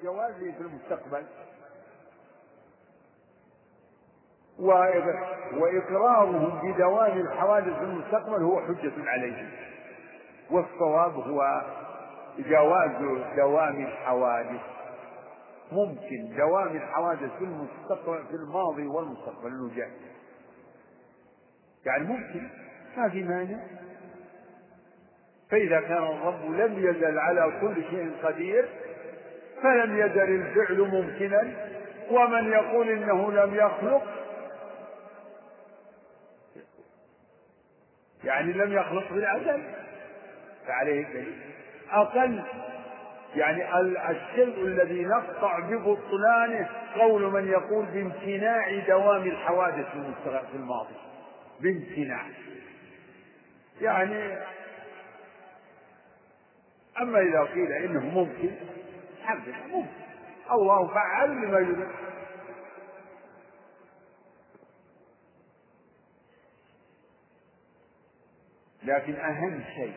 وجوازه في المستقبل. وإقرارهم بدوام الحوادث في المستقبل هو حجة عليهم. والصواب هو جواز دوام الحوادث. ممكن دوام الحوادث في المستقبل في الماضي والمستقبل انه جاي يعني ممكن ما في مانع. فإذا كان الرب لم يزل على كل شيء قدير فلم يزل الفعل ممكنا ومن يقول إنه لم يخلق يعني لم يخلق بالعدم فعليه دليل أقل يعني الشيء الذي نقطع ببطلانه قول من يقول بامتناع دوام الحوادث في الماضي. بامتناع. يعني أما إذا قيل إنه ممكن ممكن الله فعال لما يريد. لكن أهم شيء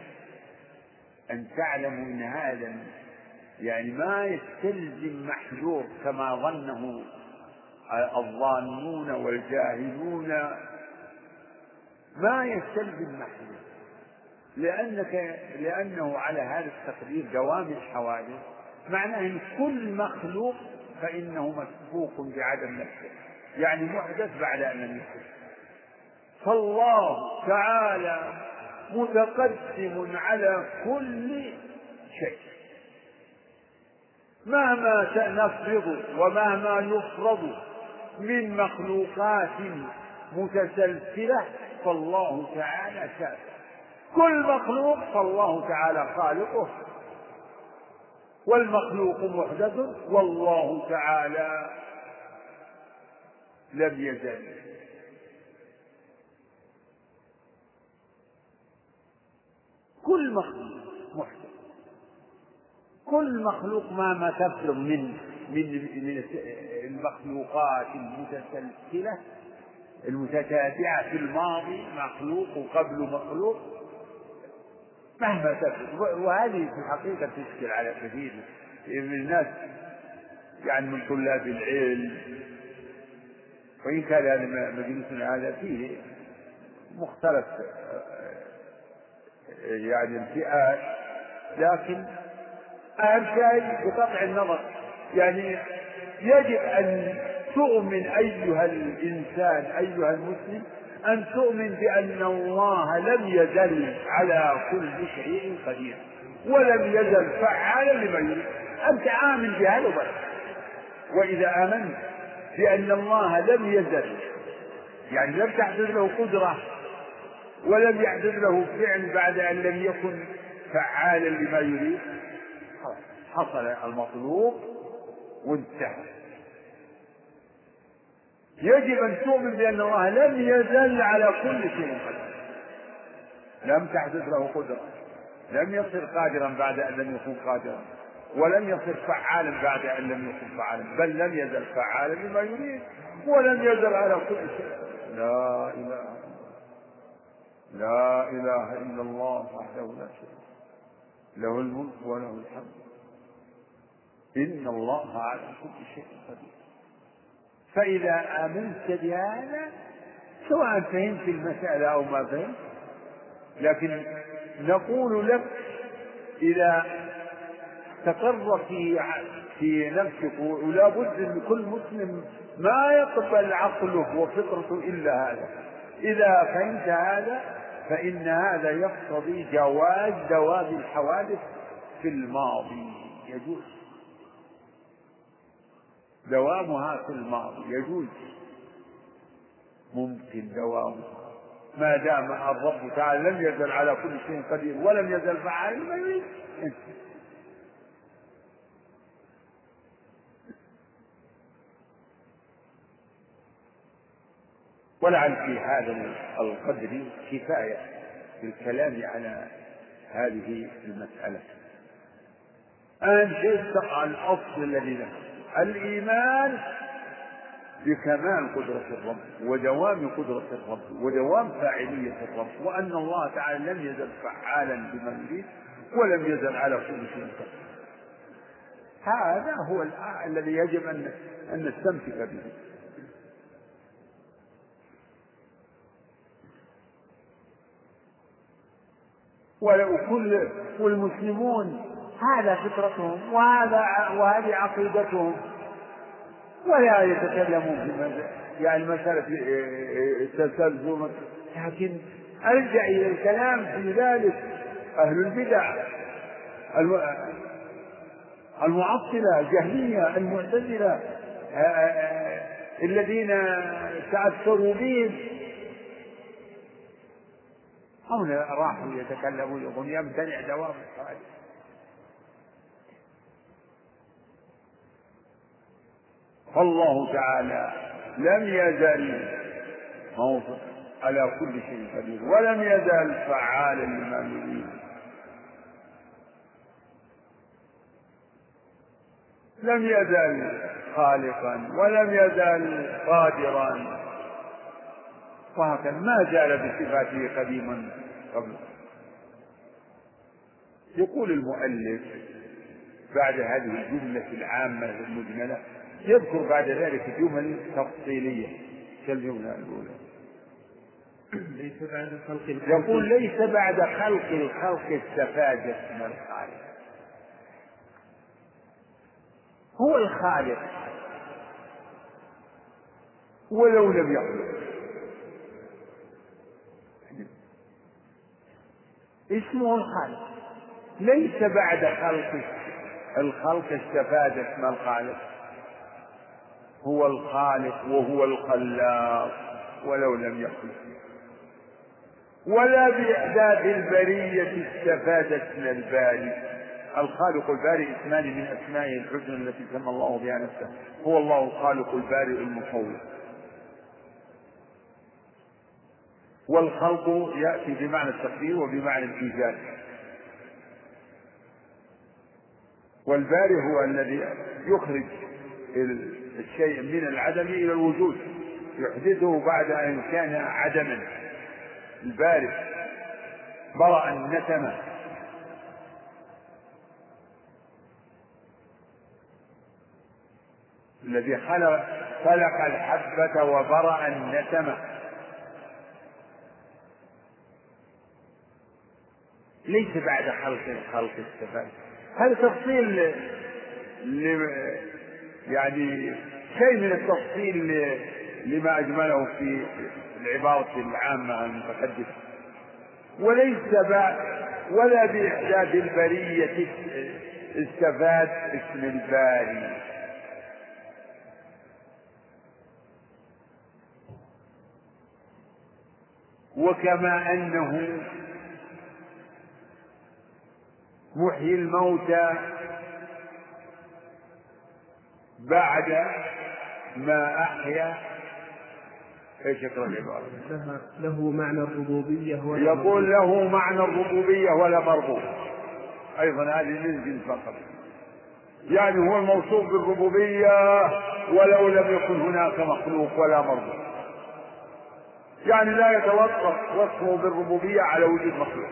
أن تعلموا أن هذا يعني ما يستلزم محذور كما ظنه الظانون والجاهلون. ما يستلزم محذور لأنك لأنه على هذا التقدير دوام الحوادث معناه أن كل مخلوق فإنه مسبوق بعدم نفسه. يعني محدث بعد أن لم يحدث فالله تعالى متقدم على كل شيء. مهما نفرض ومهما يفرض من مخلوقات متسلسلة فالله تعالى شاف كل مخلوق فالله تعالى خالقه. والمخلوق محدث والله تعالى لم يزل. كل مخلوق محدث كل مخلوق ما تفرغ من من من المخلوقات المتسلسلة المتتابعة في الماضي مخلوق وقبله مخلوق. مهما تفرغ وهذه في الحقيقة تشكل على كثير من الناس يعني من طلاب العلم. وإن كان هذا مجلسنا هذا فيه مختلف يعني الفئات. لكن أهم شيء بقطع النظر. يعني يجب أن تؤمن أيها الإنسان أيها المسلم أن تؤمن بأن الله لم يزل على كل شيء قدير ولم يزل فعالا لما يريد. أنت آمن بهذا وبس وإذا آمنت بأن الله لم يزل يعني لم تحدث له قدرة ولم يحدث له فعل بعد أن لم يكن فعالا لما يريد حصل المطلوب وانتهى. يجب أن تؤمن بأن الله لم يزل على كل شيء قدير لم تحدث له قدرة لم يصر قادرا بعد أن لم يكن قادرا. ولم يصر فعالا بعد أن لم يكن فعالا. بل لم يزل فعالا لما يريد. ولم يزل على كل شيء. لا إله. لا إله إلا الله وحده لا شريك له الملك وله الحمد. إن الله على كل شيء قدير. فإذا آمنت بهذا سواء فهمت المسألة أو ما فهمت لكن نقول لك إذا استقر في في نفسك ولا بد أن كل مسلم ما يقبل عقله وفطرته إلا هذا. إذا فهمت هذا فإن هذا يقتضي جواز دوام الحوادث في الماضي. يجوز. دوامها في الماضي يجوز. ممكن دوامها. ما دام الرب تعالى لم يزل على كل شيء قدير ولم يزل فعال ما يريد. ولعل في هذا القدر كفاية في الكلام على هذه المسألة. أهم شيء الأصل الذي له الإيمان بكمال قدرة الرب ودوام قدرة الرب ودوام فاعلية الرب وأن الله تعالى لم يزل فعالا بما يريد ولم يزل على كل شيء. هذا هو الذي يجب أن أن نستمسك به. وكل والمسلمون هذا فطرتهم وهذا وهذه عقيدتهم. ولا يتكلمون في يعني مسألة التسلسل لكن أرجع إلى الكلام في ذلك أهل البدع المعطلة الجهمية المعتزلة الذين تأثروا بهم. هم راحوا يتكلموا يقول يمتنع دوام الصلاة فالله تعالى لم يزل على كل شيء قدير ولم يزل فعالا لما يريد. لم يزل خالقا ولم يزل قادرا. وهكذا ما زال بصفاته قديما قبل. يقول المؤلف بعد هذه الجملة العامة المجملة يذكر بعد ذلك جمل تفصيلية. كالجملة الأولى. ليس بعد خلق الخلق يقول ليس بعد خلق الخلق استفادت من الخالق. هو الخالق. ولو لم يخلق اسمه الخالق. ليس بعد خلق الخلق استفاد اسم الخالق. هو الخالق وهو الخلاق ولو لم يخلق ولا بإحداث البرية استفاد اسم الباري. الخالق البارئ اسمان من أسمائه الحسنى التي سمى الله بها نفسه. هو الله الخالق البارئ المصور والخلق يأتي بمعنى التقدير وبمعنى الإيجاد. والبارئ هو الذي يخرج الشيء من العدم إلى الوجود يحدثه بعد أن كان عدما. البارئ برأ النسمة. الذي خلق خلق الحبة وبرأ النسمة. ليس بعد خلق الخلق استفاد هذا تفصيل. يعني شيء من التفصيل لما أجمله في العبارة العامة المتحدثة. وليس بعد ولا بإحداث البرية استفاد اسم الباري. وكما أنه محيي الموتى بعد ما أحيا. إيش يقرا العبارة؟ له معنى الربوبية ولا يقول له معنى الربوبية ولا مربوب. أيضا هذه من جنس فقط. يعني هو الموصوف بالربوبية ولو لم يكن هناك مخلوق ولا مربوب. يعني لا يتوقف وصفه بالربوبية على وجود مخلوق.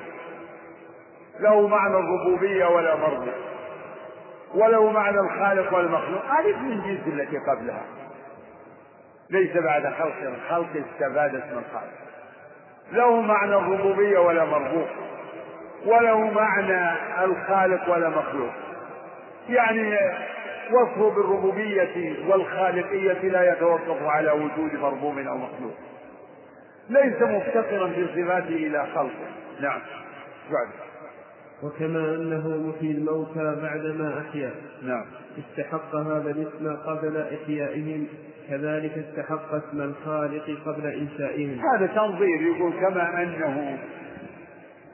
له معنى الربوبية ولا مرض وله معنى الخالق والمخلوق. هذه من جنس التي قبلها. ليس بعد خلق الخلق استفاد اسم الخالق له معنى الربوبية ولا مربوط. وله معنى الخالق ولا مخلوق. يعني وصفه بالربوبية والخالقية لا يتوقف على وجود مربوب أو مخلوق. ليس مفتقرا في صفاته إلى خلقه. نعم. بعد. وكما أنه محيي الموتى بعدما أحيا. نعم. استحق هذا الاسم قبل إحيائهم. كذلك استحق اسم الخالق قبل إنشائهم هذا تنظير يقول كما أنه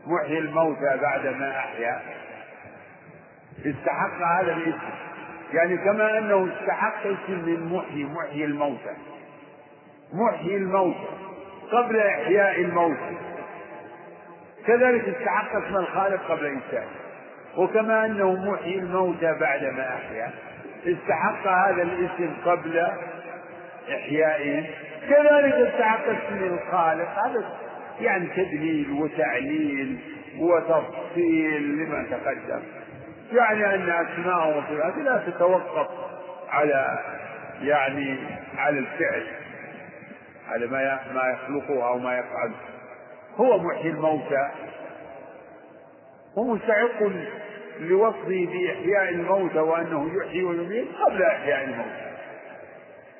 محيي الموتى بعدما أحيا. استحق هذا الاسم. يعني كما أنه استحق اسم من محيي محيي الموتى. محيي الموتى قبل إحياء الموت كذلك استحق اسم الخالق قبل إنشائه وكما أنه محيي الموتى بعدما أحيا. استحق هذا الاسم قبل إحيائه كذلك استحق اسم الخالق. هذا يعني تدليل وتعليل وتفصيل لما تقدم. يعني أن أسماءه وصفاته لا تتوقف على يعني على الفعل على ما ما يخلقه أو ما يفعله هو محيي الموتى. ومستحق لوصفه بإحياء الموتى وأنه يحيي ويميت قبل إحياء الموتى.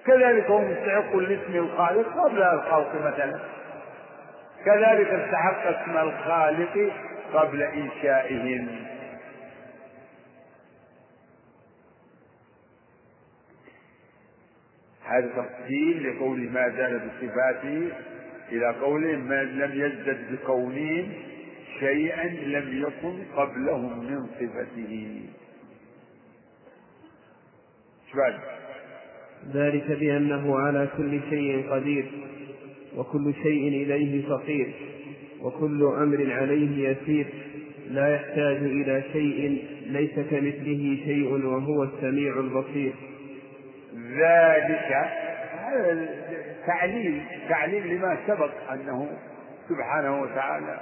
كذلك هو مستحق لاسم الخالق قبل الخلق مثلا. كذلك استحق اسم الخالق قبل إنشائهم. هذا تفصيل لقول ما زال بصفاته إلى قوله ما لم يزدد بكونهم شيئا لم يكن قبلهم من صفته. شباب ذلك بأنه على كل شيء قدير وكل شيء إليه فقير وكل أمر عليه يسير لا يحتاج إلى شيء ليس كمثله شيء وهو السميع البصير. ذلك تعليل تعليل لما سبق أنه سبحانه وتعالى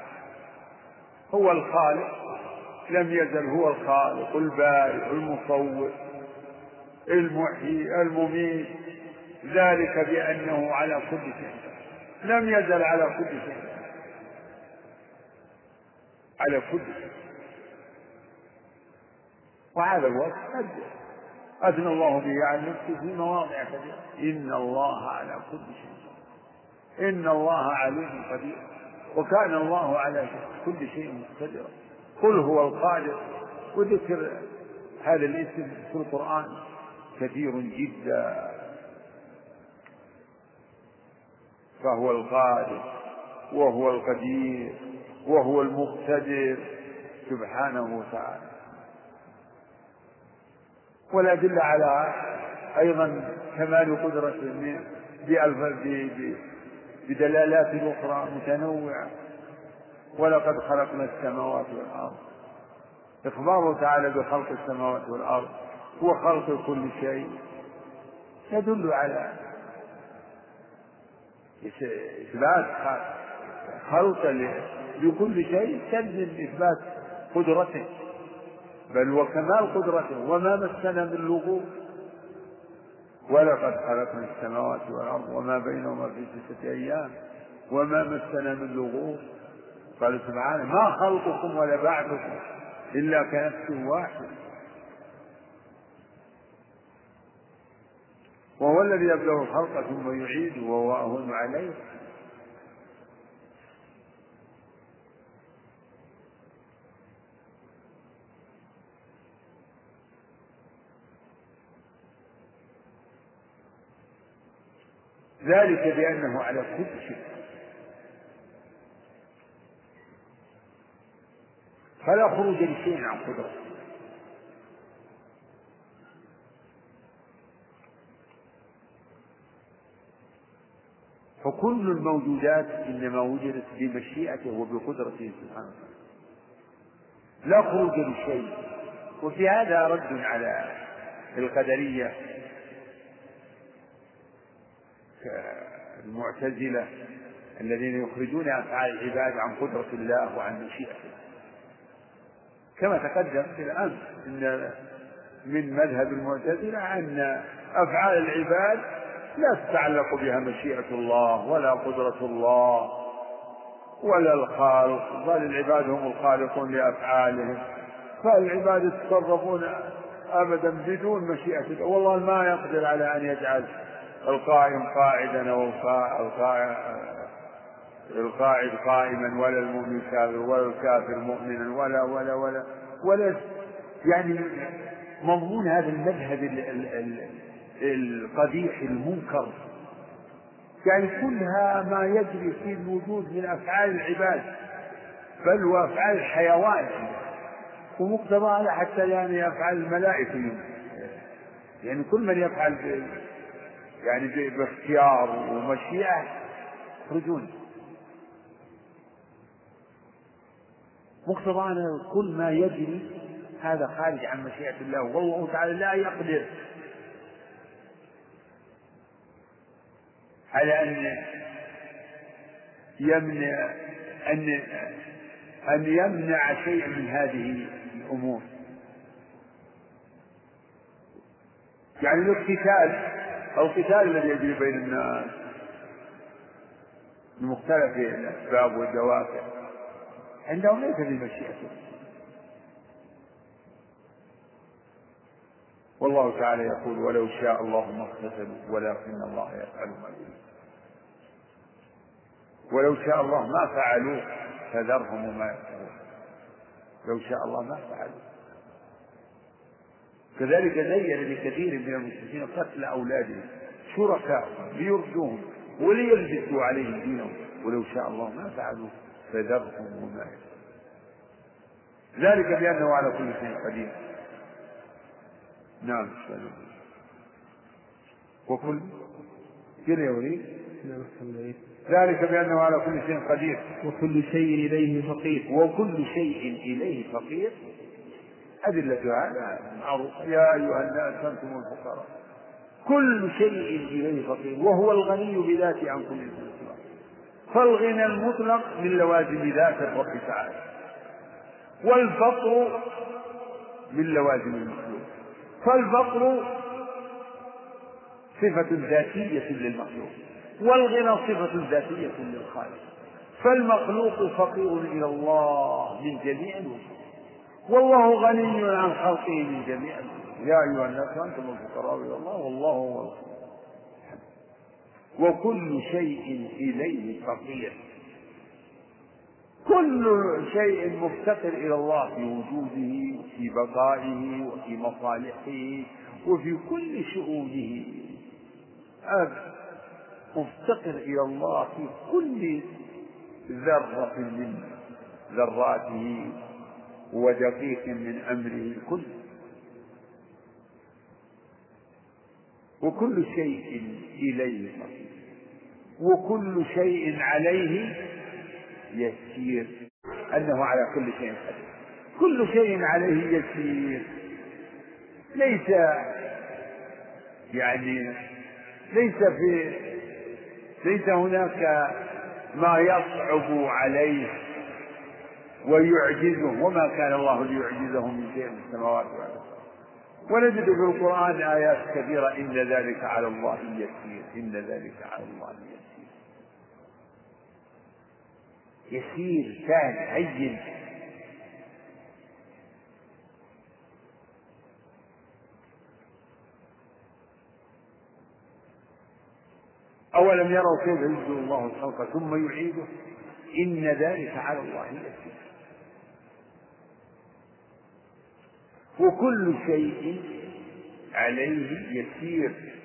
هو الخالق لم يزل هو الخالق البارئ المصور. المحيي المميت. ذلك بأنه على كل شيء لم يزل على كل شيء على كل شيء وهذا الوصف قد أثنى الله به عن نفسه في مواضع كثيرة. إن الله على كل شيء إن الله عليم قدير. وكان الله على كل شيء مقتدرا قل هو القادر. وذكر هذا الاسم في القرآن. كثير جدا. فهو القادر وهو القدير وهو المقتدر سبحانه وتعالى. والأدلة على أيضا كمال قدرته بدلالات أخرى متنوعة. ولقد خلقنا السماوات والأرض. إخباره تعالى بخلق السماوات والأرض. وخلق كل شيء. يدل على إثبات خلق. لكل شيء يستلزم إثبات قدرته. بل وكمال قدرته. وما مسنا من لغوب. ولقد خلقنا السماوات والأرض وما بينهما في ستة أيام. وما مسنا من لغوب. قال سبحانه ما خلقكم ولا بعثكم إلا كنفس واحد وهو الذي يبدأ الخلق ثم يعيد وهو أهون عليه. ذلك بأنه على كل شيء. فلا خروج لشيء عن قدرته. فكل الموجودات إنما وجدت بمشيئته وبقدرته سبحانه وتعالى. لا خروج لشيء وفي هذا رد على القدرية المعتزلة الذين يخرجون أفعال العباد عن قدرة الله وعن مشيئته. كما تقدم في الأمس إن من مذهب المعتزلة أن أفعال العباد لا تتعلق بها مشيئة الله ولا قدرة الله ولا الخالق بل العباد هم الخالقون لأفعالهم. فالعباد يتصرفون أبدا بدون مشيئة الله. والله ما يقدر على أن يجعل القائم قاعدا أو القاعد قائما ولا المؤمن كافر ولا الكافر مؤمنا ولا ولا ولا ولا يعني مضمون هذا المذهب القبيح المنكر. يعني كلها ما يجري في الوجود من أفعال العباد بل وأفعال الحيوان ومقتضى هذا حتى يعني أفعال الملائكة يعني كل من يفعل يعني باختيار ومشيئة يخرجون. مقتضى كل ما يجري هذا خارج عن مشيئة الله والله تعالى لا يقدر على أن يمنع أن أن يمنع شيئا من هذه الأمور. يعني الاقتتال القتال الذي يجري بين الناس بمختلف الأسباب والدوافع عندهم ليس بمشيئته والله تعالى يقول ولو شاء الله ما اقتتلوا ولكن الله يفعل ما يريد. ولو شاء الله ما فعلوا فذرهم وما يفعلون. لو شاء الله ما فعلوا. كذلك زين لكثير من المسلمين قتل أولادهم شركاء ليردوهم وليلبسوا عليهم دينهم. ولو شاء الله ما فعلوا فذرهم وما يفعلون. ذلك بأنه على كل شيء قدير. نعم وكل كده يا وليد؟ نعم ذلك بأنه على كل شيء قدير. وكل شيء إليه فقير. وكل شيء إليه فقير. أدلة هذا معروف. يا أيها الناس أنتم الفقراء. كل شيء إليه فقير وهو الغني بذاته عن كل شيء فالغنى المطلق من لوازم ذات الرب تعالى والفقر من لوازم المخلوق. فالفقر صفة ذاتية للمخلوق والغنى صفة ذاتية للخالق. فالمخلوق فقير إلى الله من جميع الوجوه. والله غني عن خلقه من جميع الوجوه. يا أيها الناس أنتم الفقراء إلى الله والله هو وكل شيء إليه فقير. كل شيء مفتقر إلى الله في وجوده وفي بقائه وفي مصالحه وفي كل شؤونه. أب مفتقر إلى الله في كل ذرة من ذراته ودقيق من أمره كله. وكل شيء إليه وكل شيء عليه يسير. أنه على كل شيء قدير. كل شيء عليه يسير. ليس يعني ليس في ليس هناك ما يصعب عليه ويعجزه. وما كان الله ليعجزه من شيء في السماوات والأرض. ونجد في القرآن آيات كثيرة. إن ذلك على الله يسير. إن ذلك على الله يسير. يسير سهل هين أولم يروا كيف يبدو الله الخلق ثم يعيده؟ إن ذلك على الله يسير. وكل شيء عليه يسير.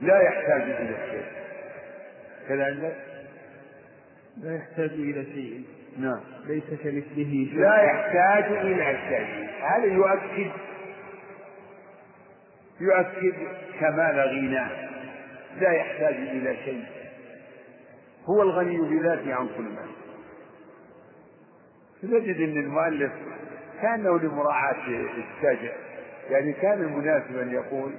لا يحتاج إلى شيء. كذلك؟ لا يحتاج إلى شيء. نعم. ليس كمثله شيء. لا يحتاج إلى شيء. هذا يؤكد يؤكد كمال غناه لا يحتاج إلى شيء. هو الغني بذاته عن كل ما. نجد أن المؤلف كانه لمراعاة السجع يعني كان المناسب أن يقول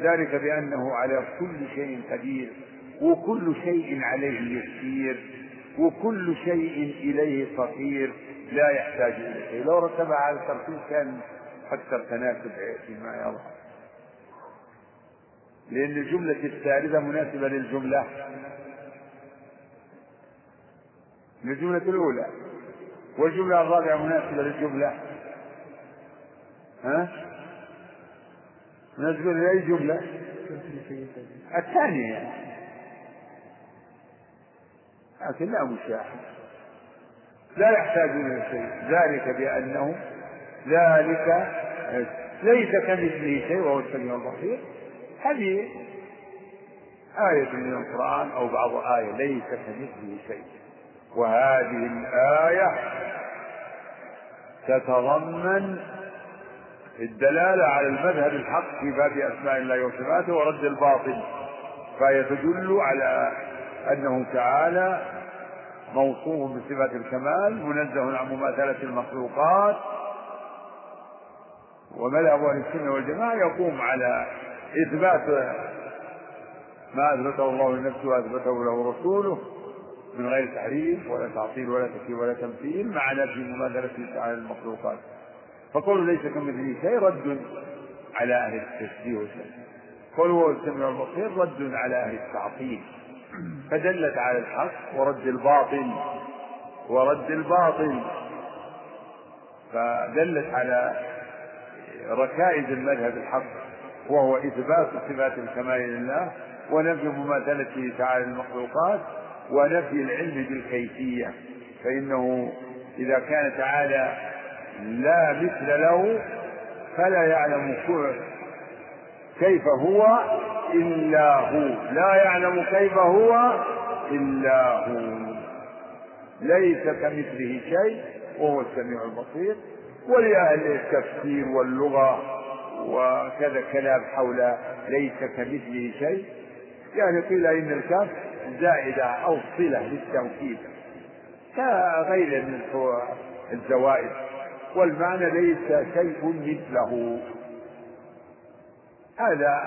ذلك بأنه على كل شيء قدير وكل شيء عليه يسير وكل شيء إليه فقير لا يحتاج إلى شيء. لو رتبها على الترتيب كان أكثر تناسب فيما يظهر لأن الجملة الثالثة مناسبة للجملة. للجملة الأولى. والجملة الرابعة مناسبة للجملة. ها؟ مناسبة لأي جملة؟ الثانية يعني. لكن لا مشاحة لا يحتاج إلى شيء. ذلك بأنه ذلك ليس كمثله شيء وهو السميع البصير. هذه آية من القرآن أو بعض آية ليس كمثله شيء. وهذه الآية تتضمن الدلالة على المذهب الحق في باب أسماء الله وصفاته ورد الباطل فهي تدل على أنه تعالى موصوف بصفة الكمال منزه عن مماثلة المخلوقات ومذهب أهل السنة والجماعة يقوم على إثبات ما أثبته الله لنفسه وأثبته له رسوله من غير تحريف ولا تعطيل ولا تكييف ولا تمثيل مع نفي مماثلة تعالى المخلوقات. فقول ليس كمثله شيء رد على أهل التشبيه قول هو السميع البصير رد على أهل التعطيل. فدلت على الحق ورد الباطل ورد الباطل. فدلت على ركائز المذهب الحق وهو إثبات صفات الكمال لله ونفي مماثلته تعالى للمخلوقات ونفي العلم بالكيفية. فإنه إذا كان تعالى لا مثل له فلا يعلم كيف هو إلا هو. لا يعلم كيف هو إلا هو. ليس كمثله شيء وهو السميع البصير. ولأهل التفسير واللغة وكذا كلام حول ليس كمثله شيء. يعني قيل إن الكاف زائدة أو صلة للتوكيد. كغير من الزوائد. والمعنى ليس شيء مثله. هذا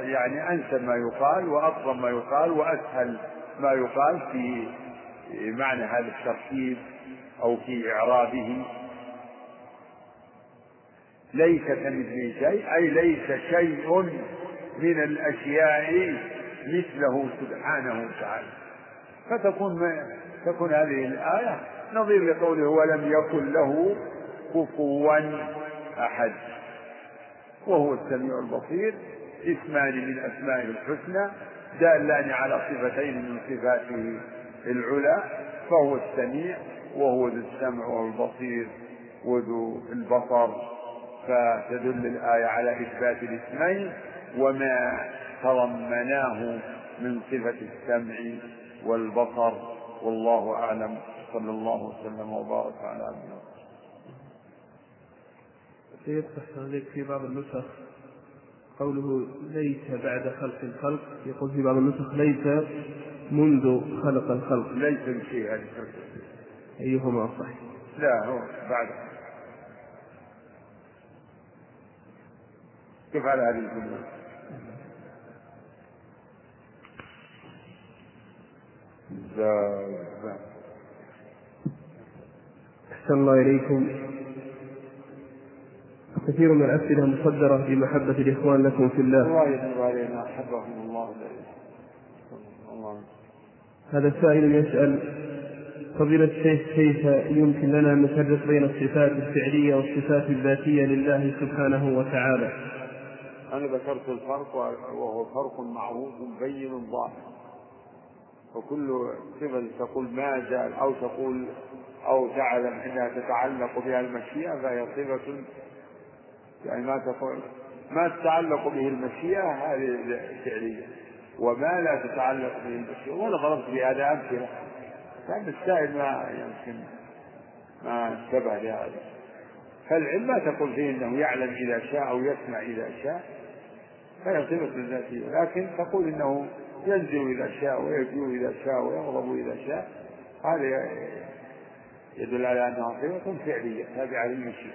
يعني أنسب ما يقال وأقرب ما يقال وأسهل ما يقال في معنى هذا الترتيب أو في إعرابه. ليس كمثله شيء أي ليس شيء من الأشياء مثله سبحانه وتعالى. فتكون تكون هذه الآية نظير لقوله ولم يكن له كفوا أحد. وهو السميع البصير اسمان من أسمائه الحسنى دالان على صفتين من صفاته العلى فهو السميع وهو ذو السمع والبصير وذو البصر. فتدل الآية على إثبات الاسمين وما تضمناه من صفة السمع والبصر. والله أعلم. صلى الله وسلم وبارك على عبده سيفتح عليك في بعض النسخ. قوله ليس بعد خلق الخلق. يقول في بعض النسخ ليس منذ خلق الخلق. ليس بشيء هذه أيهما صحيح؟ لا هو بعد. كيف على هذه الجملة؟ أحسن الله إليكم. كثير من الأسئلة مصدرة بمحبة الإخوان لكم في الله. الله أحبهم الله الله. هذا السائل يسأل فضيلة الشيخ كيف يمكن لنا أن نفرق بين الصفات الفعلية والصفات الذاتية لله سبحانه وتعالى؟ أنا ذكرت الفرق وهو فرق معروف بين ظاهر. وكل صفة تقول ما زال أو تقول أو تعلم أنها تتعلق بها المشيئة فهي صفة يعني ما تقول ما تتعلق به المشيئة هذه فعلية. وما لا تتعلق به المشيئة وأنا ضربت بهذا أمثلة. كان السائل ما يمكن ما انتبه لهذا. فالعلم ما تقول فيه إنه يعلم إذا شاء أو يسمع إذا شاء فهي صفة ذاتية. لكن تقول إنه ينزل إذا شاء ويجوع إذا شاء ويغضب إذا شاء هذا يدل على انها صفة فعلية تابعة للمشيئة.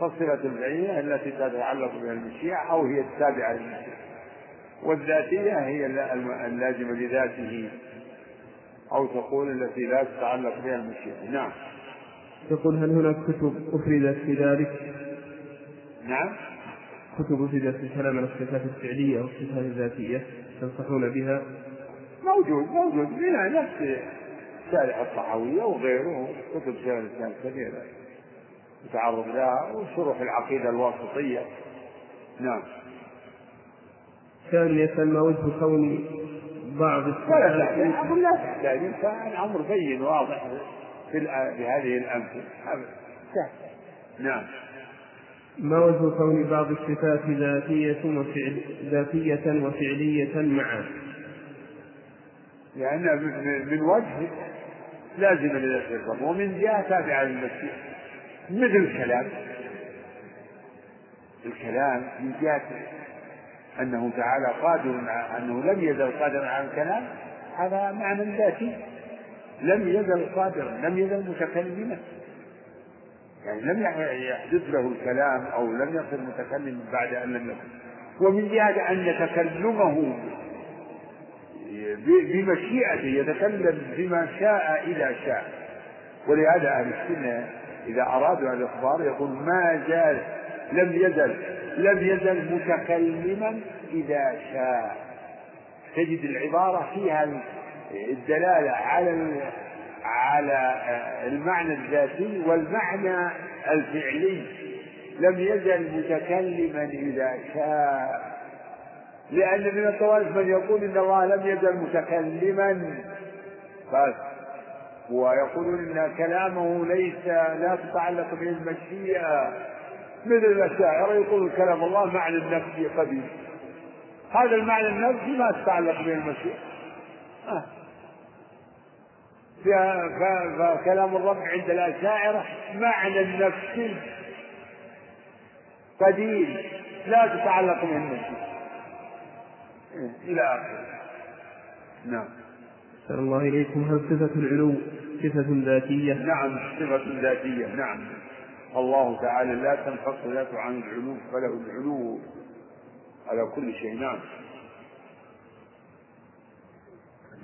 فالصفة الفعلية التي تتعلق بها المشيئة أو هي التابعة للمشيئة. والذاتية هي اللازمة لذاته أو تقول التي لا تتعلق بها المشيئة. نعم. يقول هل هناك كتب أفردت في ذلك؟ نعم. كتب أفردت في كلام الصفات الفعلية أو الصفات الذاتية تنصحون بها؟ موجود موجود. منها نفس شارح الطحاوية وغيره كتب شارح الإسلام كثيرة يتعرض لها وشروح العقيدة الواسطية. نعم. كان يسأل ما وجه كون بعض ولا تحتاج أقول لا تحتاج الأمر بين واضح في بهذه الأمثلة. نعم. ما وجه كون بعض الصفات ذاتية وفعل ذاتية وفعلية معا؟ لأنها من وجه لذات الرب ومن جهة تابعة للمسيح مثل الكلام. الكلام من جهة أنه تعالى قادر أنه لم يزل قادرا على الكلام هذا معنى ذاتي. لم يزل قادرا لم يزل متكلما. يعني لم يحدث له الكلام أو لم يصل متكلم بعد أن لم يكن ومن جهة أن تكلمه بمشيئته يتكلم بما شاء إذا شاء. ولهذا أهل السنة إذا أرادوا الإخبار يقول ما زال لم يزل لم يزل متكلما إذا شاء. تجد العبارة فيها الدلالة على على المعنى الذاتي والمعنى الفعلي. لم يزل متكلما إذا شاء. لأن من الطوائف من يقول إن الله لم يزل متكلما. بس. ويقولون إن كلامه ليس لا تتعلق به المشيئه مثل الاشاعره يقول كلام الله معنى النفسي قديم. هذا المعنى النفسي ما تتعلق به المشيئه آه. فكلام الرب عند الأشاعرة معنى النفسي قديم لا تتعلق به المشيئه إلى آخره. نعم. أحسن الله إليكم. هل صفة العلو صفة ذاتية؟ نعم صفة ذاتية. نعم. الله تعالى لا تنفصل ذاته عن العلو فله العلو على كل شيء. نعم.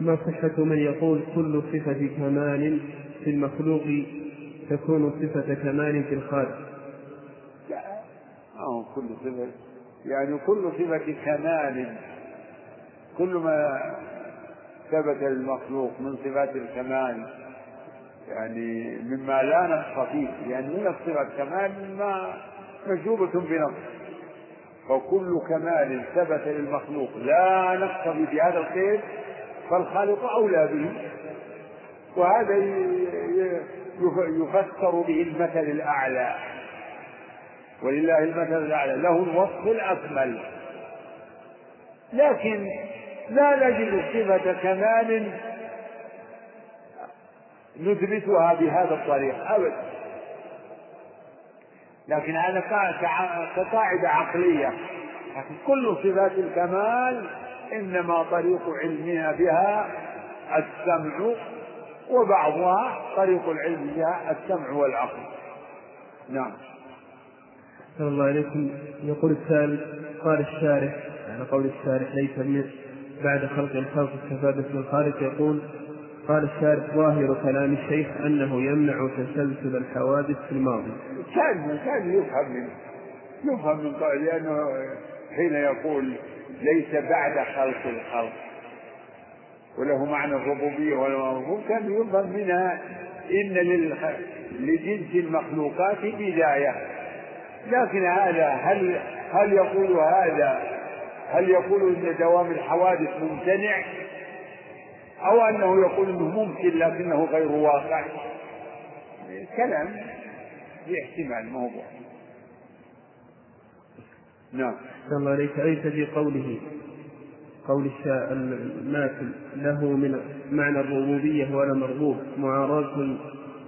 ما صحة من يقول كل صفة كمال في المخلوق تكون صفة كمال في الخالق؟ لا. ما كل صفة. يعني كل صفة كمال كل ما ثبت للمخلوق من صفات الكمال يعني مما لا نقص فيه يعني من الصفة كمال ما مجوبة بنقص فكل كمال ثبت للمخلوق لا نقص في هذا الخير فالخالق أولى به. وهذا يفسر به المثل الأعلى. ولله المثل الأعلى له الوصف الأكمل. لكن لا نجد صفة كمال نثبتها بهذا الطريق أبدا لكن هذا كقاعدة عقلية. لكن كل صفات الكمال إنما طريق علمنا بها السمع وبعضها طريق العلم بها السمع والعقل. نعم. صلى الله عليكم. يقول السائل قال الشارح على قول الشارح ليس من بعد خلق الخلق استفادت من الخالق. يقول قال الشارح ظاهر كلام الشيخ أنه يمنع تسلسل الحوادث في الماضي. كان كان يفهم من يفهم من لأنه حين يقول ليس بعد خلق الخلق وله معنى الربوبية والمربوب كان يفهم منها إن لجنس المخلوقات بداية. لكن هذا هل هل يقول هذا هل يقول إن دوام الحوادث ممتنع أو أنه يقول إنه ممكن لكنه غير واقع؟ كلام في احتمال موضوع نعم. الله عليك. أليس في قوله قول الماثل له من معنى الربوبية ولا مرغوب معارضة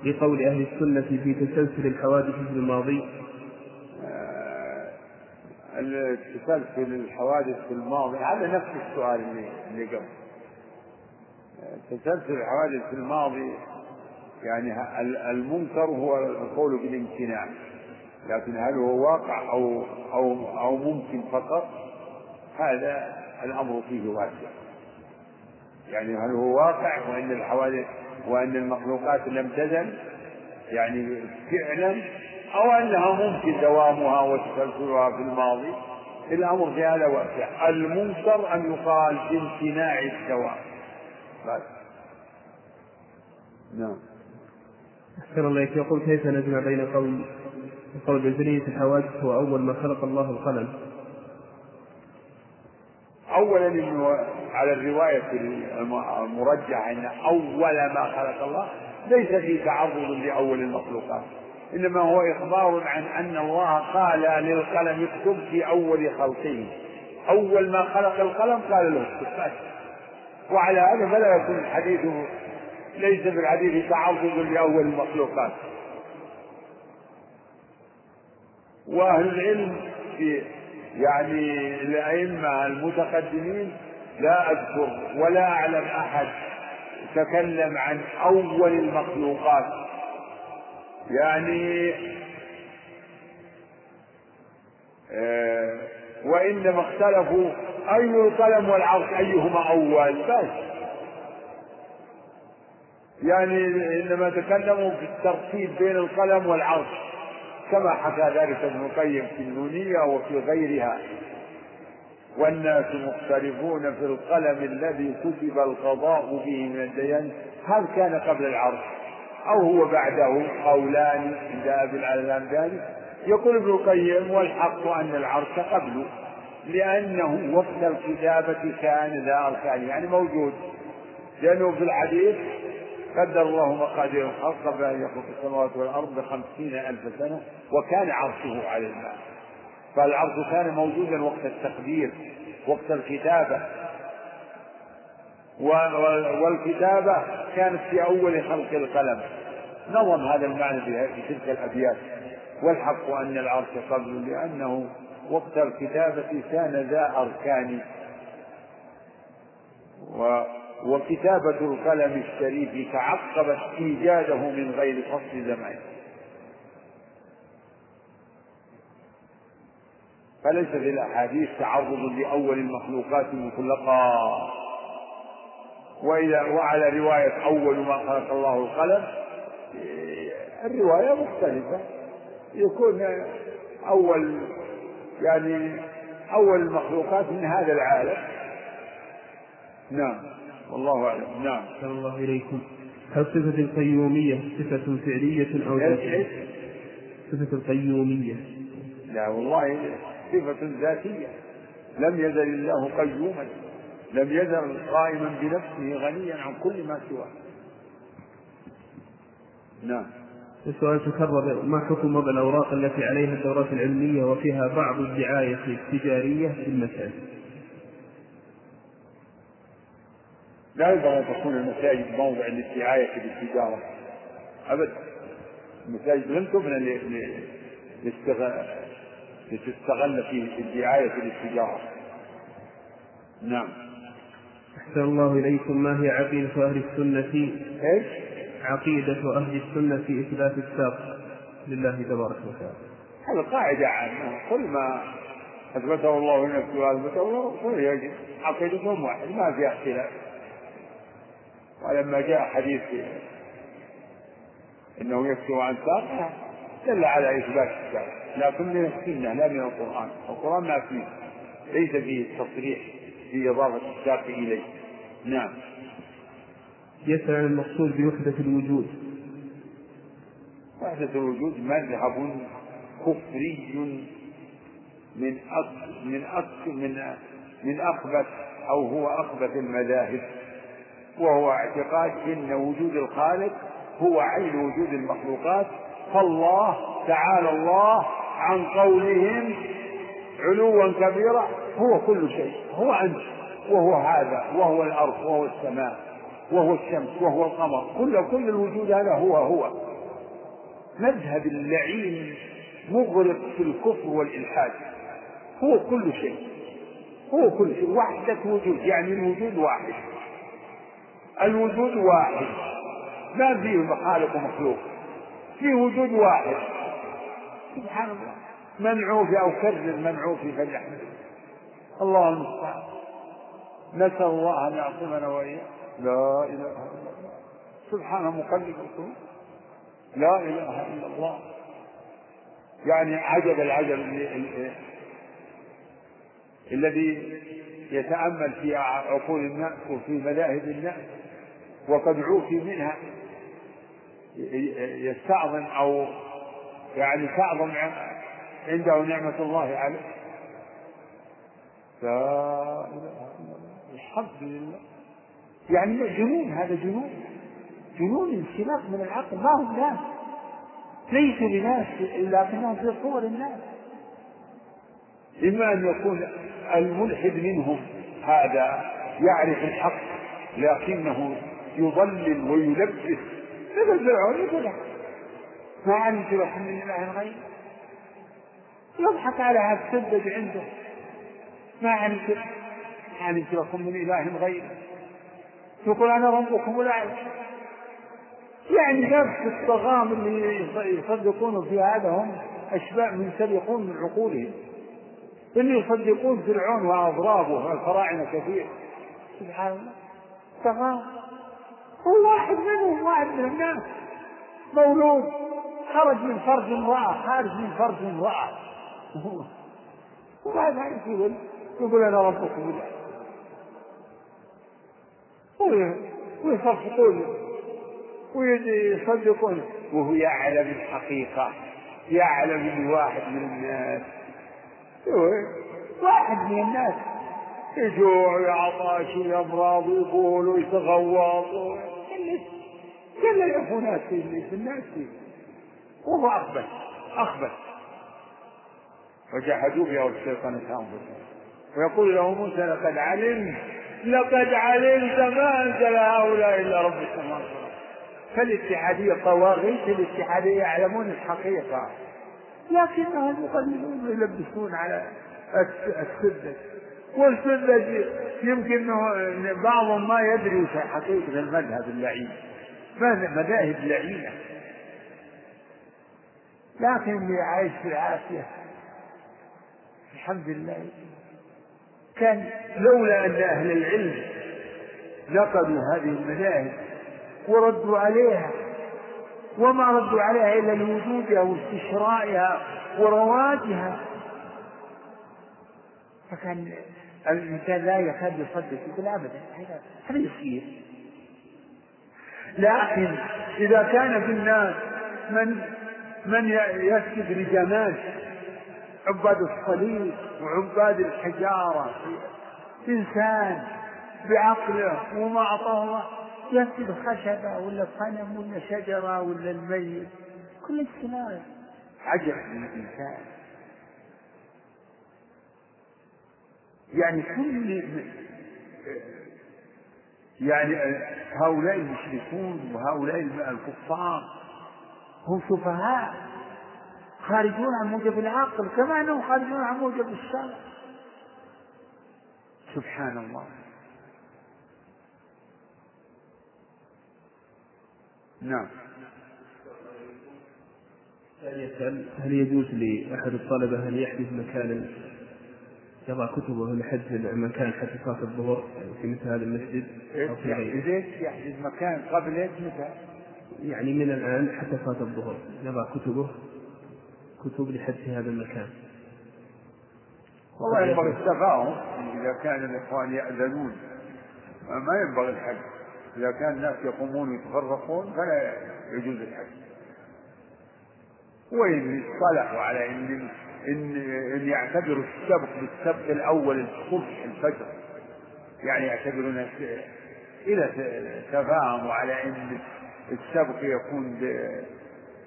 لقول أهل السنة في تسلسل الحوادث في الماضي؟ تسلسل الحوادث في الماضي هذا نفس السؤال اللي اللي قبل. تسلسل الحوادث في الماضي يعني المنكر هو القول بالامتناع لكن هل هو واقع أو أو أو ممكن فقط؟ هذا الأمر فيه واسع. يعني هل هو واقع وإن الحوادث وإن المخلوقات لم تزل؟ يعني فعلا أو أنها ممكن دوامها وتسلسلها في الماضي الأمر في هذا واسع. المنكر أن يقال بامتناع الدوام. بس. نعم. أحسن الله يقول كيف نجمع بين قول قول بزرية الحوادث هو أول ما خلق الله القلم؟ أولا إنه على الرواية المرجحة أن أول ما خلق الله ليس في تعرض لأول المخلوقات. إنما هو إخبار عن أن الله قال للقلم اكتب في أول خلقه. أول ما خلق القلم قال له اكتب. وعلى هذا فلا يكون الحديث ليس في الحديث تعرض لأول المخلوقات. وأهل العلم في يعني الأئمة المتقدمين لا أذكر ولا أعلم أحد تكلم عن أول المخلوقات. يعني آه وإنما اختلفوا أي القلم والعرش أيهما أول. بس يعني إنما تكلموا في الترتيب بين القلم والعرش. كما حكى ذلك ابن القيم في النونية وفي غيرها. والناس مختلفون في القلم الذي كتب القضاء به من الديان. هل كان قبل العرش؟ أو هو بعده قولان عند أبي العلام ذلك. يقول ابن القيم والحق أن العرش قبله لأنه وقت الكتابة كان ذا أركان يعني موجود. لأنه في الحديث قدر الله مقادير الخلق قبل أن يخلق السماوات والأرض بخمسين ألف سنة وكان عرشه على الماء. فالعرش كان موجودا وقت التقدير وقت الكتابة. والكتابة كانت في أول خلق القلم. نظم هذا المعنى في تلك الأبيات. والحق أن العرش قبل لأنه وقت الكتابة كان ذا أركان. و وكتابة القلم الشريف تعقبت إيجاده من غير فصل زمان. فليس في الأحاديث تعرض لأول المخلوقات مطلقا. وإذا وعلى رواية أول ما خلق الله القلم الرواية مختلفة. يكون أول يعني أول المخلوقات من هذا العالم. نعم. والله أعلم. نعم. أحسن الله إليكم. هل صفة القيومية صفة فعلية أو ذاتية؟ صفة القيومية. لا والله صفة ذاتية. لم يزل الله قيوما. لم يزل قائما بنفسه غنيا عن كل ما سواه. نعم. السؤال تكرر ما حكم وضع الأوراق التي عليها الدورات العلمية وفيها بعض الدعاية التجارية في المساجد لا ينبغي أن تكون المساجد موضع للدعاية بالتجارة. أبدا. المساجد لم تبنى لتستغل في الدعاية للتجارة نعم. أحسن الله إليكم. ما هي عقيدة أهل السنة إيش؟ عقيدة أهل السنة في إثبات الساق لله تبارك وتعالى. هذا قاعدة عامة. كل ما أثبته الله لنفسه وأثبته الله رسوله يجب. عقيدتهم واحد ما فيها اختلاف. ولما جاء حديث إنه يكفي عن ساق دل على إثبات الساق. لكن من السنة لا من القرآن. القرآن ما فيه ليس فيه التصريح في اضافه الساق إليه. نعم. يسأل عن المقصود بوحدة الوجود. وحدة الوجود مذهب كفري من أك من أك من من أخبث أو هو أخبث المذاهب. وهو اعتقاد إن وجود الخالق هو عين وجود المخلوقات. فالله تعالى الله عن قولهم علوا كبيرا هو كل شيء. هو انت وهو هذا وهو الأرض وهو السماء وهو الشمس وهو القمر. كل كل الوجود هذا هو هو. مذهب اللعين مغرق في الكفر والإلحاد. هو كل شيء. هو كل شيء. وحدة وجود يعني الوجود واحد. الوجود واحد. ما فيه مخالق ومخلوق. فيه وجود واحد. سبحان الله. منعوف أو كرر منعوف فليحمد الله المستعان. نسأل الله أن يعصمنا وإياه لا إله إلا الله. سبحانه مقلب القلوب لا إله إلا الله. يعني عجب العجب الذي يتأمل في عقول الناس وفي مذاهب الناس وقد عوفي منها. يستعظم أو يعني تعظم عنده نعمة الله عليه. لا إله إلا الله. الحمد لله. يعني جنون هذا جنون. جنون انسلاخ من العقل. ما هم ناس. ليسوا بناس لكنهم في صور الناس. إما أن يكون الملحد منهم هذا يعرف الحق لكنه يضلل ويلبس. مثل فرعون يقول ما علمت من إله غير يضحك على هذا السذج عنده. ما علمت علمت لكم من إله غير يقول أنا ربكم الاعلى يعني نفس الطغام اللي يصدقون في هذا هم اشباع منسلقون من عقولهم. اللي يصدقون فرعون وأضرابه الفراعنه كثير. سبحان الله. طغام هو واحد منهم واحد من الناس مولود خرج من فرج امرأة خارج من فرج امرأة. وبعد ذلك يقول يقول أنا ربكم. ويصفقون ويصدقون وهو يعلم الحقيقة. يعلم ان واحد من الناس. واحد من الناس. يجوع ويعطش ويمرض ويقول ويتغوط. كل العفونات في الناس. وهو أخبث. أخبث. وجحدوا بها والشيطان أنفسهم ويقول له موسى لقد علمت لقد علمت ما أنزل هؤلاء إلا رب السماوات فالاتحادية طواغيت الاتحادية يعلمون الحقيقة. لكنهم يقلدون يلبسون على السنة والسنة يمكن بعضهم ما يدري حقيقة المذهب اللعين مذاهب لعينة. لكن عايش في العافية. الحمد لله. كان لولا أن أهل العلم نقدوا هذه المذاهب وردوا عليها وما ردوا عليها إلا لوجودها واستشرائها ورواجها فكان الإنسان لا يكاد يصدق يقول أبدا هذا يصير. لكن إذا كان في الناس من من يسجد لجمال عباد الصليب وعباد الحجارة. إنسان بعقله وما أعطاه يسجد خشبة ولا صنم ولا شجرة ولا الميت. كل السماء. عجب من الإنسان. يعني كل يعني هؤلاء المشركون وهؤلاء الكفار هم سفهاء. خارجون عن موجب العقل كما أنهم خارجون عن موجب الشرع سبحان الله نعم هل يجوز لأحد الطلبة أن يحجز مكانا يضع كتبه الحجز مكان حتى صلاة الظهر في مثل هذا المسجد أو في غيره؟ يحجز مكان قبل متى؟ يعني من الآن حتى صلاة الظهر يضع كتبه كتب لحجز هذا المكان. والله ينبغي التفاهم إذا كان الإخوان يأذنون. ما ينبغي الحج. إذا كان الناس يقومون ويتفرقون فلا يجوز الحج. وإن اصطلحوا على إن إن إن يعتبروا السبق بالسبق الأول الصبح الفجر. يعني يعتبرون إذا تفاهموا على إن السبق يكون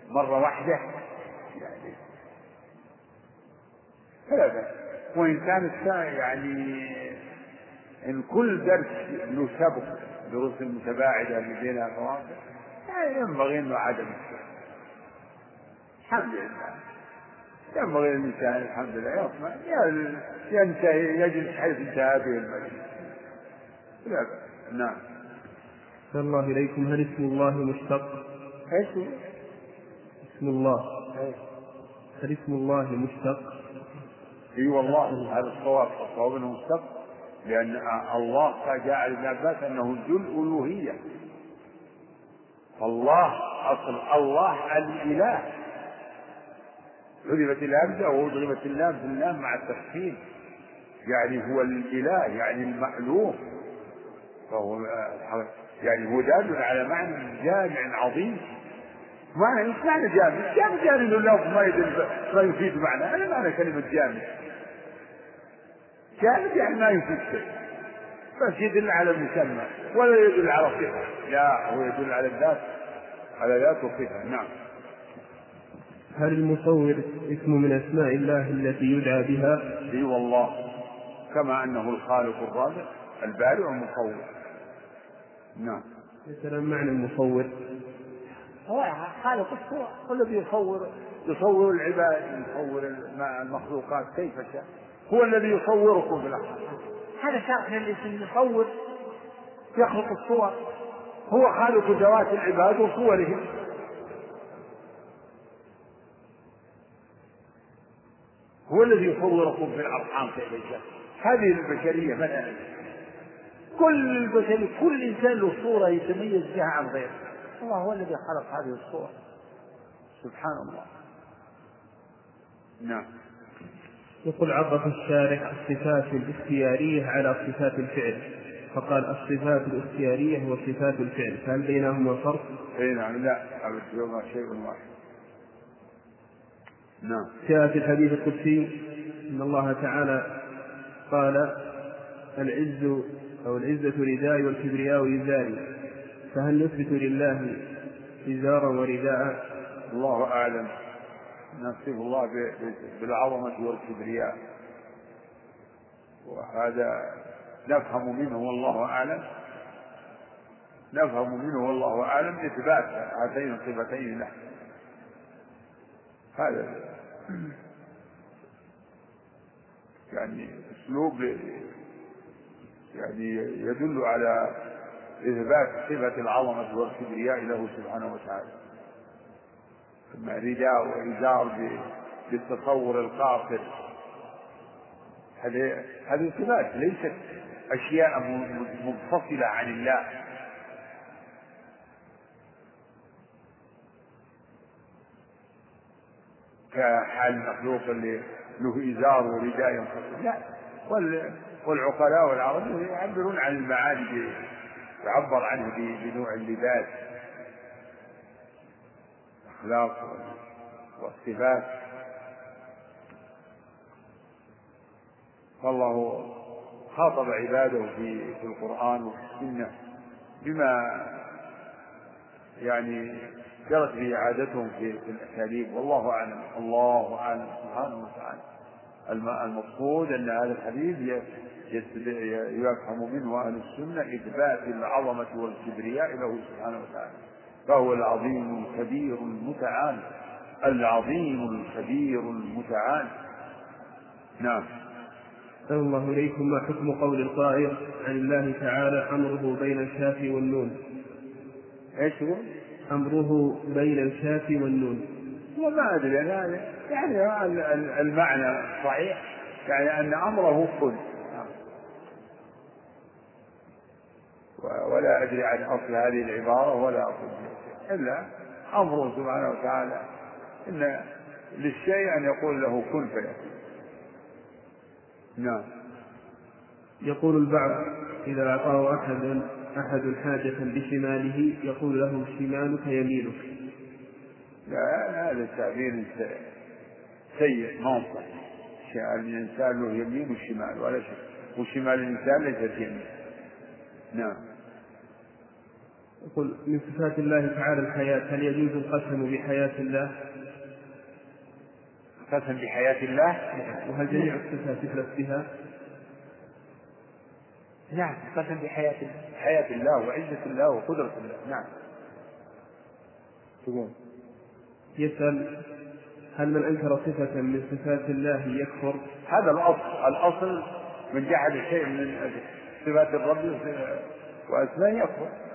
مرة واحدة يعني فلا بأس. وإن كان يعني إن كل درس له سبق دروس متباعدة بينها فواصل يعني ينبغي أنه عدم السبق الحمد لله. ينبغي للإنسان الحمد لله يطمع ينتهي يجلس حيث انتهى به المجلس لا بأس. نعم. الله إليكم. هل اسم الله مشتق؟ إيش اسم الله. هل اسم الله مشتق؟ إي والله هذا الصواب الصواب إنه مشتق لأن الله جاء على ابن عباس أنه ذو الألوهية. الله أصل الله الإله. حذفت الهمزه وأضربت اللام في اللام مع التفخيم يعني هو الإله يعني المألوف فهو يعني هو دال على معنى جامع عظيم. معنى إيش معنى جامع؟ جامع جامع اللفظ ما يفيد معنى، هذا معنى كلمة جامع. جامع يعني ما يفيد شيء. بس يدل على المسمى ولا يدل على صفة، لا هو يدل على الذات. على ذات وصفة، نعم. هل المصور اسم من أسماء الله التي يدعى بها؟ إي والله. كما أنه الخالق الرازق البارئ المصور نعم. مثلا معنى المصور. هو خالق الصور هو الذي يصور يصور العباد يصور المخلوقات كيف شاء. هو الذي يصوركم في هذا شرح للاسم يصور يخلق الصور. هو خالق ذوات العباد وصورهم. هو الذي يصوركم في الأرحام كيف يشاء هذه البشرية من كل البشر كل إنسان له صورة يتميز بها عن غيره. الله هو الذي خلق هذه الصور سبحان الله. نعم. يقول عرف الشارع الصفات الاختيارية على صفات الفعل فقال الصفات الاختيارية وصفات الفعل فهل بينهما فرق؟ اي نعم لا أبدا شيء واحد نعم جاء في الحديث القدسي إن الله تعالى قال العز أو العزة رداء والكبرياء ازاري فهل نثبت لله إزارا ورداء؟ الله أعلم نصف الله بالعظمة والكبرياء. وهذا نفهم منه والله أعلم. نفهم منه والله أعلم إثبات هاتين الصفتين له. هذا يعني أسلوب يعني يدل على إثبات صفة العظمة والكبرياء له سبحانه وتعالى. رداء وإزار بالتصور القاصر هذه هذه صفات ليست أشياء منفصلة عن الله. كحال المخلوق اللي له إزار ورداء ينفصل لا. والعقلاء والعرب يعبرون عن المعاني يعبر عنه بنوع اللباس. الأخلاق والصفات. فالله خاطب عباده في القرآن وفي السنة بما يعني جرت به عادتهم في, في الأساليب. والله أعلم الله أعلم سبحانه وتعالى. المقصود أن هذا الحديث يفهم منه أهل السنة إثبات العظمة والكبرياء له سبحانه وتعالى. فهو العظيم الكبير المتعال. العظيم الكبير المتعال. نعم. أحسن الله إليكم. ما حكم قول القائل عن الله تعالى أمره بين الكاف والنون؟ إيش هو؟ أمره بين الكاف والنون. وما أدري. أنا يعني المعنى صحيح. يعني أن أمره كن. ولا أدري عن أصل هذه العبارة ولا أقول إلا أمره سبحانه وتعالى. إن للشيء أن يقول له كن فيكون. نعم. يقول البعض إذا أعطاه أحد أحد حاجة بشماله يقول له شمالك يمينك. لا هذا التعبير سيء ما هو الإنسان له يمين وشمال ولا شيء وشمال الإنسان ليست يمين نعم. يقول من صفات الله تعالى الحياة هل يجوز القسم بحياة الله؟ القسم بحياة الله؟ وهل جميع الصفات بها؟ نعم القسم بحياة حياة الله وعزة الله وقدرة الله. نعم. تقول. يسأل هل من أنكر صفة من صفات الله يكفر؟ هذا الأصل. الأصل من جحد شيء من صفات الرب وأسماء يكفر.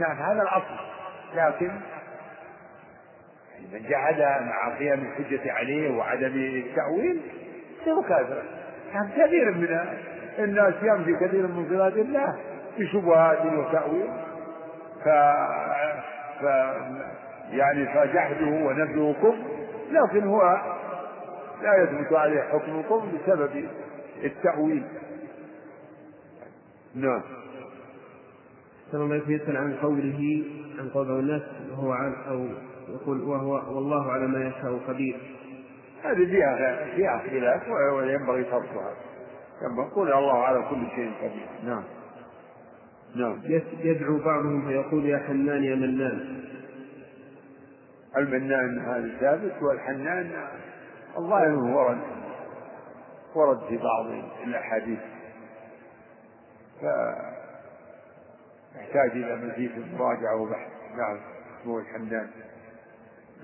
نعم هذا الأصل. لكن من جحدها مع قيام الحجة عليه وعدم التأويل فهو كافر كان كثير من الناس يمضي كثير من صفات الله بشبهات وتأويل. ف... ف... يعني فجحده ونفيه كفر لكن هو لا يثبت عليه حكم الكفر بسبب التأويل. نعم. صلى الله يسأل عن قوله عن قول الناس وهو عن أو يقول وهو والله على ما يشاء قدير. هذه فيها فيها خلاف وينبغي تركها. يقول الله على كل شيء قدير. نعم. نعم. يدعو بعضهم فيقول يا حنان يا منان. المنان هذا ثابت والحنان الظاهر ورد ورد في بعض الأحاديث. فيحتاج إلى مزيد مراجعة وبحث. نعم اسمه الحنان.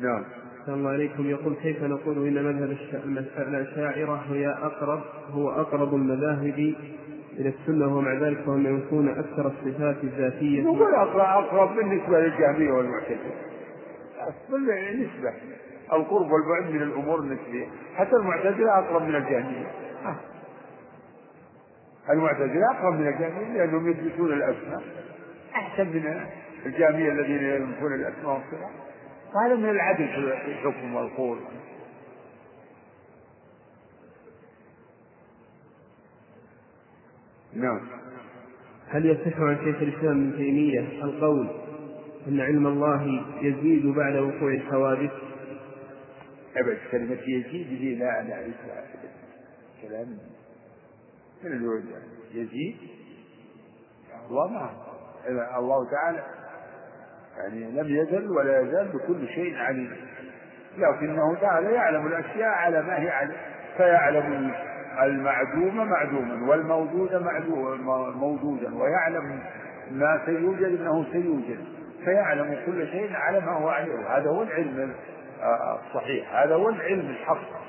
نعم. صلى الله عليكم. يقول كيف نقول إن مذهب الاشاعره هي أقرب هو أقرب المذاهب إلى السنة ومع ذلك فهم ينفون أكثر الصفات الذاتية؟ نقول أقرب أقرب بالنسبة للجهميه والمعتزلة. بالنسبة القرب والبعد من الأمور النسبيه حتى المعتزلة أقرب من الجهميه المعتزلة أقرب من الجهمية لأنهم يثبتون الأسماء أحسن من الجهمية الذين ينفون الأسماء والصفات. وهذا من العدل في الحكم والقول. نعم. هل يصح عن شيخ الإسلام ابن تيمية القول أن علم الله يزيد بعد وقوع الحوادث؟ أبد كلمة يزيد دي لا نعرفها كلام. من الوجه؟ يزيد؟ الله ما الله تعالى يعني لم يزل ولا يزال بكل شيء عليم. لكنه تعالى يعلم الأشياء على ما هي عليه فيعلم المعدوم معدوما والموجود موجودا ويعلم ما سيوجد إنه سيوجد فيعلم كل شيء على ما هو عليه. هذا هو العلم الصحيح هذا هو العلم الحق.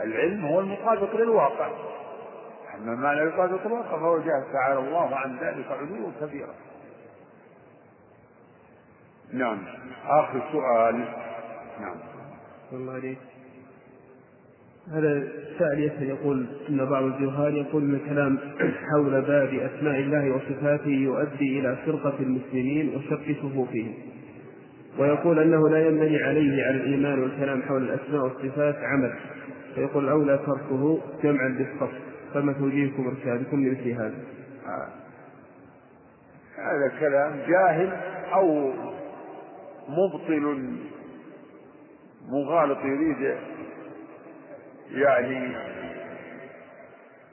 العلم هو المطابق للواقع. أما ما لا يطابق الواقع فهو جهل تعالى الله عن ذلك علوا كبيرا. نعم. آخر سؤال. نعم. الله عليك. هذا سائل يسأل يقول أن بعض الجهال يقول أن الكلام حول باب أسماء الله وصفاته يؤدي إلى فرقة المسلمين وشق صفوفهم ويقول أنه لا ينبني عليه على الإيمان والكلام حول الأسماء والصفات عمل. فيقول الأولى تركه جمعا بالصف فما توجيهكم إرشادكم لمثل هذا؟ هذا كلام جاهل أو مبطل مغالط يريد يعني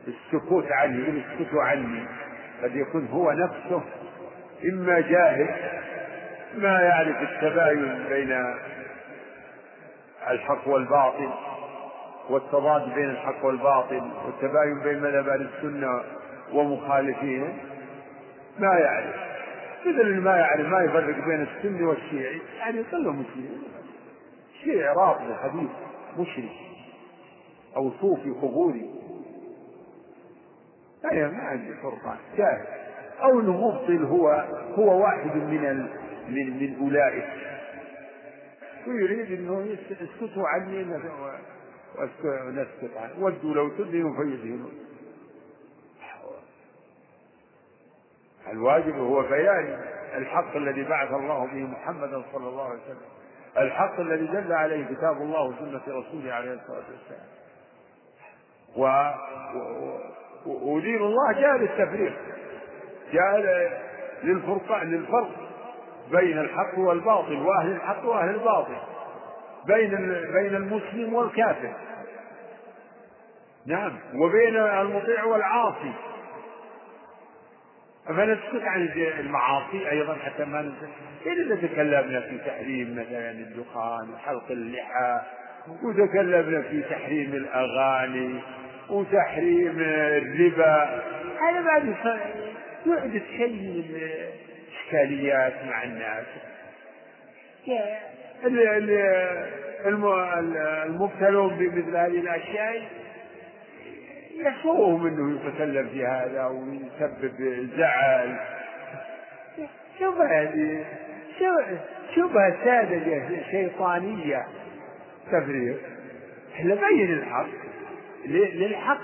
السكوت عني يقول اسكتوا عني. قد يكون هو نفسه إما جاهل ما يعرف التباين بين الحق والباطل والتضاد بين الحق والباطل والتباين بين مذهب أهل السنة ومخالفيهم ما يعرف. مثل اللي ما يعرف ما يفرق بين السني والشيعي. يعني كله مسلمين شيعي رافضي حديث مشرك أو صوفي قبوري لا ما عندي فرقان جاهل. أو انه مبطل هو هو واحد من من من أولئك. ويريد إنه يسكتوا عني ونسكت عنه. ودوا لو تدهنوا فيدهنون الواجب هو بيان الحق الذي بعث الله به محمدا صلى الله عليه وسلم. الحق الذي دل عليه كتاب الله وسنة رسوله عليه الصلاة والسلام. و... و... ودين الله جاء للتفريق. جاء للفرق للفرق بين الحق والباطل وأهل الحق وأهل الباطل. بين بين المسلم والكافر. نعم. وبين المطيع والعاصي. فنسكت عن المعاصي أيضا حتى ما إذا تكلمنا في تحريم مثلا الدخان وحلق اللحى وتكلمنا في تحريم الأغاني وتحريم الربا هذا بعد يحدث شيء من الاشكاليات مع الناس. المبتلون بمثل هذه الأشياء يسوءهم إنه يتكلم في هذا ويسبب زعل. شوف هذه شبهة ساذجة شيطانية. تفريق. إحنا بين الحق. للحق.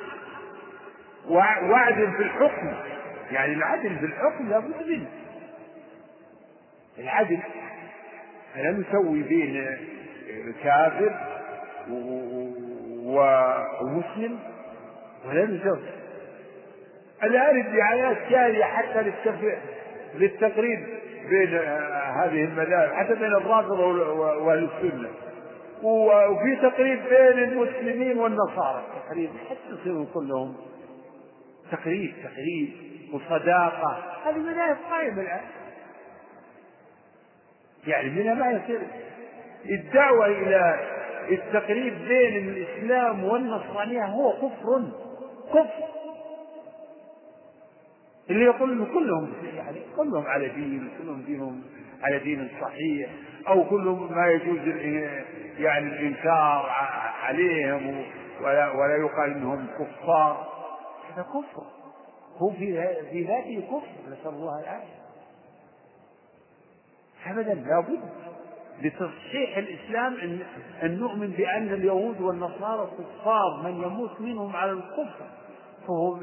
وعد في الحكم. يعني العدل في الحكم لابد منه. العدل. أنا نسوي بين كافر ومسلم. ولا نسوي الآن الدعايات جارية حتى للتقريب بين هذه المذاهب حتى بين الرافضة وأهل السنة. وفي تقريب بين المسلمين والنصارى. تقريب حتى يصيروا كلهم. تقريب تقريب وصداقة هذه مذاهب قائمة الآن. يعني منها ما يصير؟ الدعوة إلى التقريب بين الإسلام والنصرانية هو كفر. كفر اللي يقول كلهم يعني كلهم على دين كلهم دينهم على دين صحيح أو كلهم ما يجوز يعني الإنكار عليهم ولا ولا يقال إنهم كفار. هذا كفر. هو في في ذاته كفر نسأل الله العافية. أبدا لابد لتصحيح الإسلام أن, أن نؤمن بأن اليهود والنصارى كفار من يموت منهم على الكفر. فهو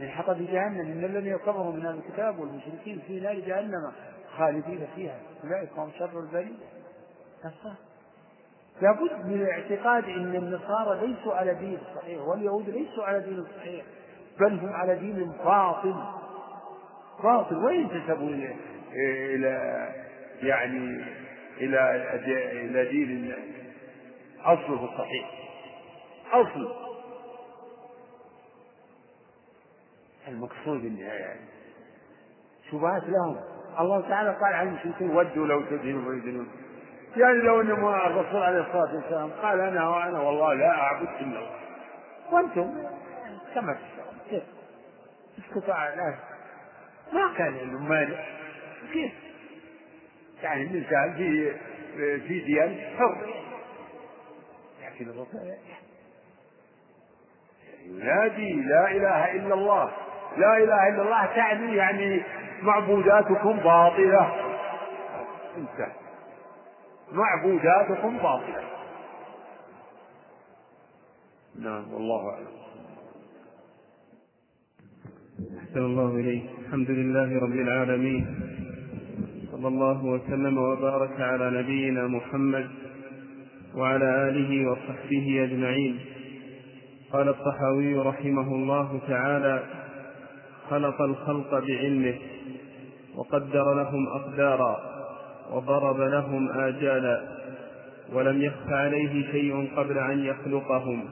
من حطب جهنم إن الذين كفروا من أهل الكتاب والمشركين في نار جهنم خالدين فيها. أولئك هم شر البرية. لابد من الاعتقاد أن النصارى ليسوا على دين صحيح واليهود ليسوا على دين صحيح بل هم على دين باطل. باطل. وينتسبوا إلى إلى يعني إلى إلى دين أصله صحيح. أصل المقصود شبهات لهم. الله تعالى قال عن المشركين ودوا لو تدهنوا ويدهنون يعني لو ان الرسول عليه الصلاة والسلام قال أنا وأنا والله لا أعبد إلا الله. وأنتم كما كيف؟ اسكتوا على ما كان لهم مانع كيف؟ يعني الانسان في في ديانه حر. لكن الرسول ينادي لا إله إلا الله. لا إله إلا الله تعني يعني معبوداتكم باطلة. انتهى. معبوداتكم باطلة. نعم والله أعلم. أحسن الله إليك. الحمد لله رب العالمين. صلى الله وسلم وبارك على نبينا محمد وعلى آله وصحبه أجمعين. قال الطحاوي رحمه الله تعالى خلق الخلق بعلمه وقدر لهم أقدارا وضرب لهم آجالا ولم يخف عليه شيء قبل أن يخلقهم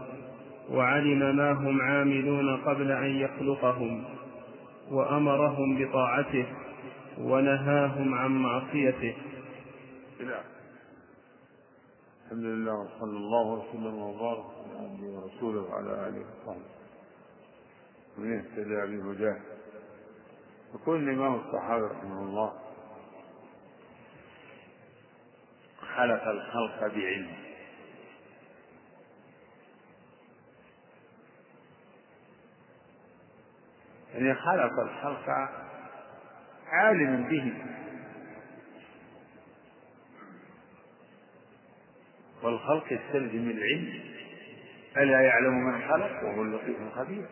وعلم ما هم عاملون قبل أن يخلقهم وأمرهم بطاعته ونهاهم عن معصيته. الحمد لله وصلى الله وسلم وبارك على عبده ورسوله وعلى آله وصحبه. ومن اهتدى بهداه. يقول الامام الصحابي رحمه الله خلق الخلق بعلمه. يعني خلق الخلق عالما به. والخلق يستلزم العلم. ألا يعلم من خلق؟ وهو اللطيف الخبير.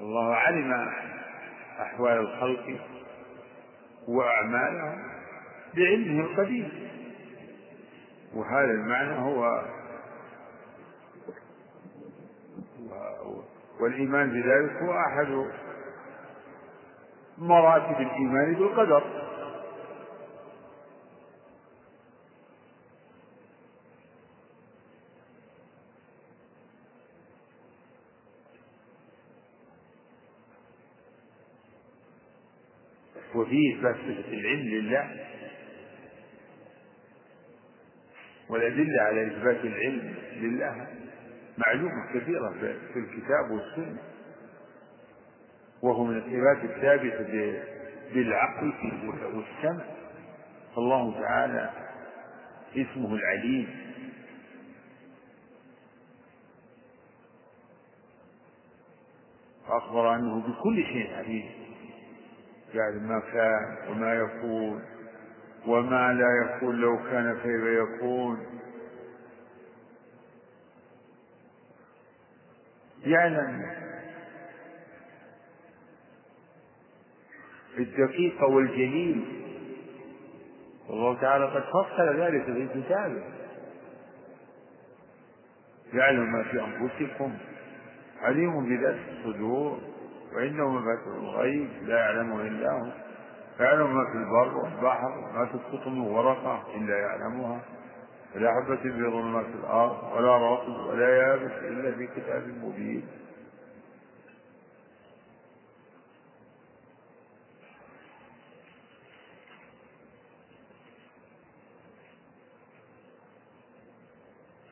الله علم أحوال الخلق وأعمالهم بعلمه القديم. وهذا المعنى هو والإيمان بذلك هو أحد مراتب الإيمان بالقدر. وفيه إثبات صفة العلم لله والأدلة على إثبات العلم لله معلومة كثيرة في الكتاب والسنة وهو من الصفات الثابتة بالعقل والسمع. فالله تعالى اسمه العليم. فأخبر أنه بكل شيء عليم. يعلم ما كان وما يكون وما لا يكون لو كان كيف يكون. يعلم الدقيق والجليل والله تعالى قد فصل ذلك في كتابه. يعلم ما في أنفسكم عليم بذات الصدور. وإنه مفاتيح الغيب لا يعلمه إلا هو. يعلم ما في البر والبحر ما تسقط من ورقة إلا يعلمها. ولا حبة في ظلمات الأرض ولا رطب ولا يابس إلا في كتاب مبين.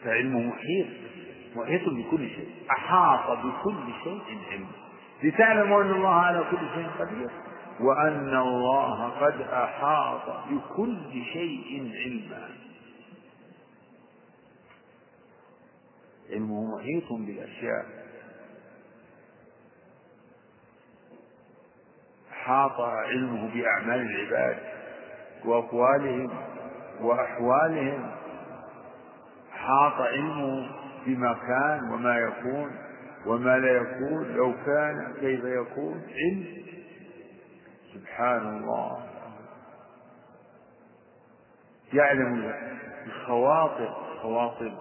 فعلمه محيط محيط بكل شيء أحاط بكل شيء علما لتعلموا أن الله على كل شيء قدير وأن الله قد أحاط بكل شيء علما. علمه محيط بالأشياء. أحاط علمه بأعمال العباد وأقوالهم وأحوالهم. أحاط علمه بما كان وما يكون. وما لا يكون لو كان كيف يكون علم. سبحان الله يعلم الخواطر خواطر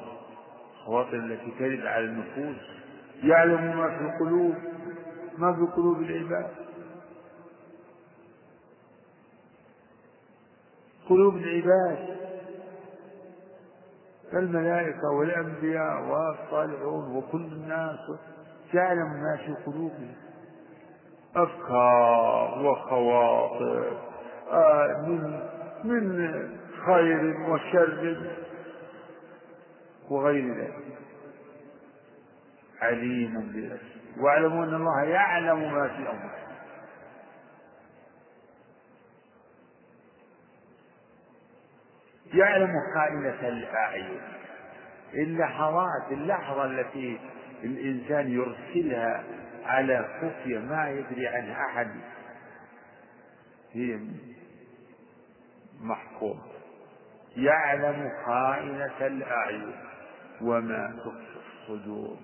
الخواطر التي ترد على النفوس. يعلم ما في القلوب ما في قلوب العباد. قلوب العباد. الملائكة والأنبياء والصالحون وكل الناس يعلم ما في قلوبهم. أفكار وخواطر آه من من خير وشر. وغير ذلك. عليم بالأسر واعلموا أن الله يعلم ما في أنفسكم. يعلم خائنة الأعين. اللحظات اللحظة التي الإنسان يرسلها على خفية ما يدري عنها أحد. هي محفوظة يعلم خائنة الأعين وما تخفي الصدور.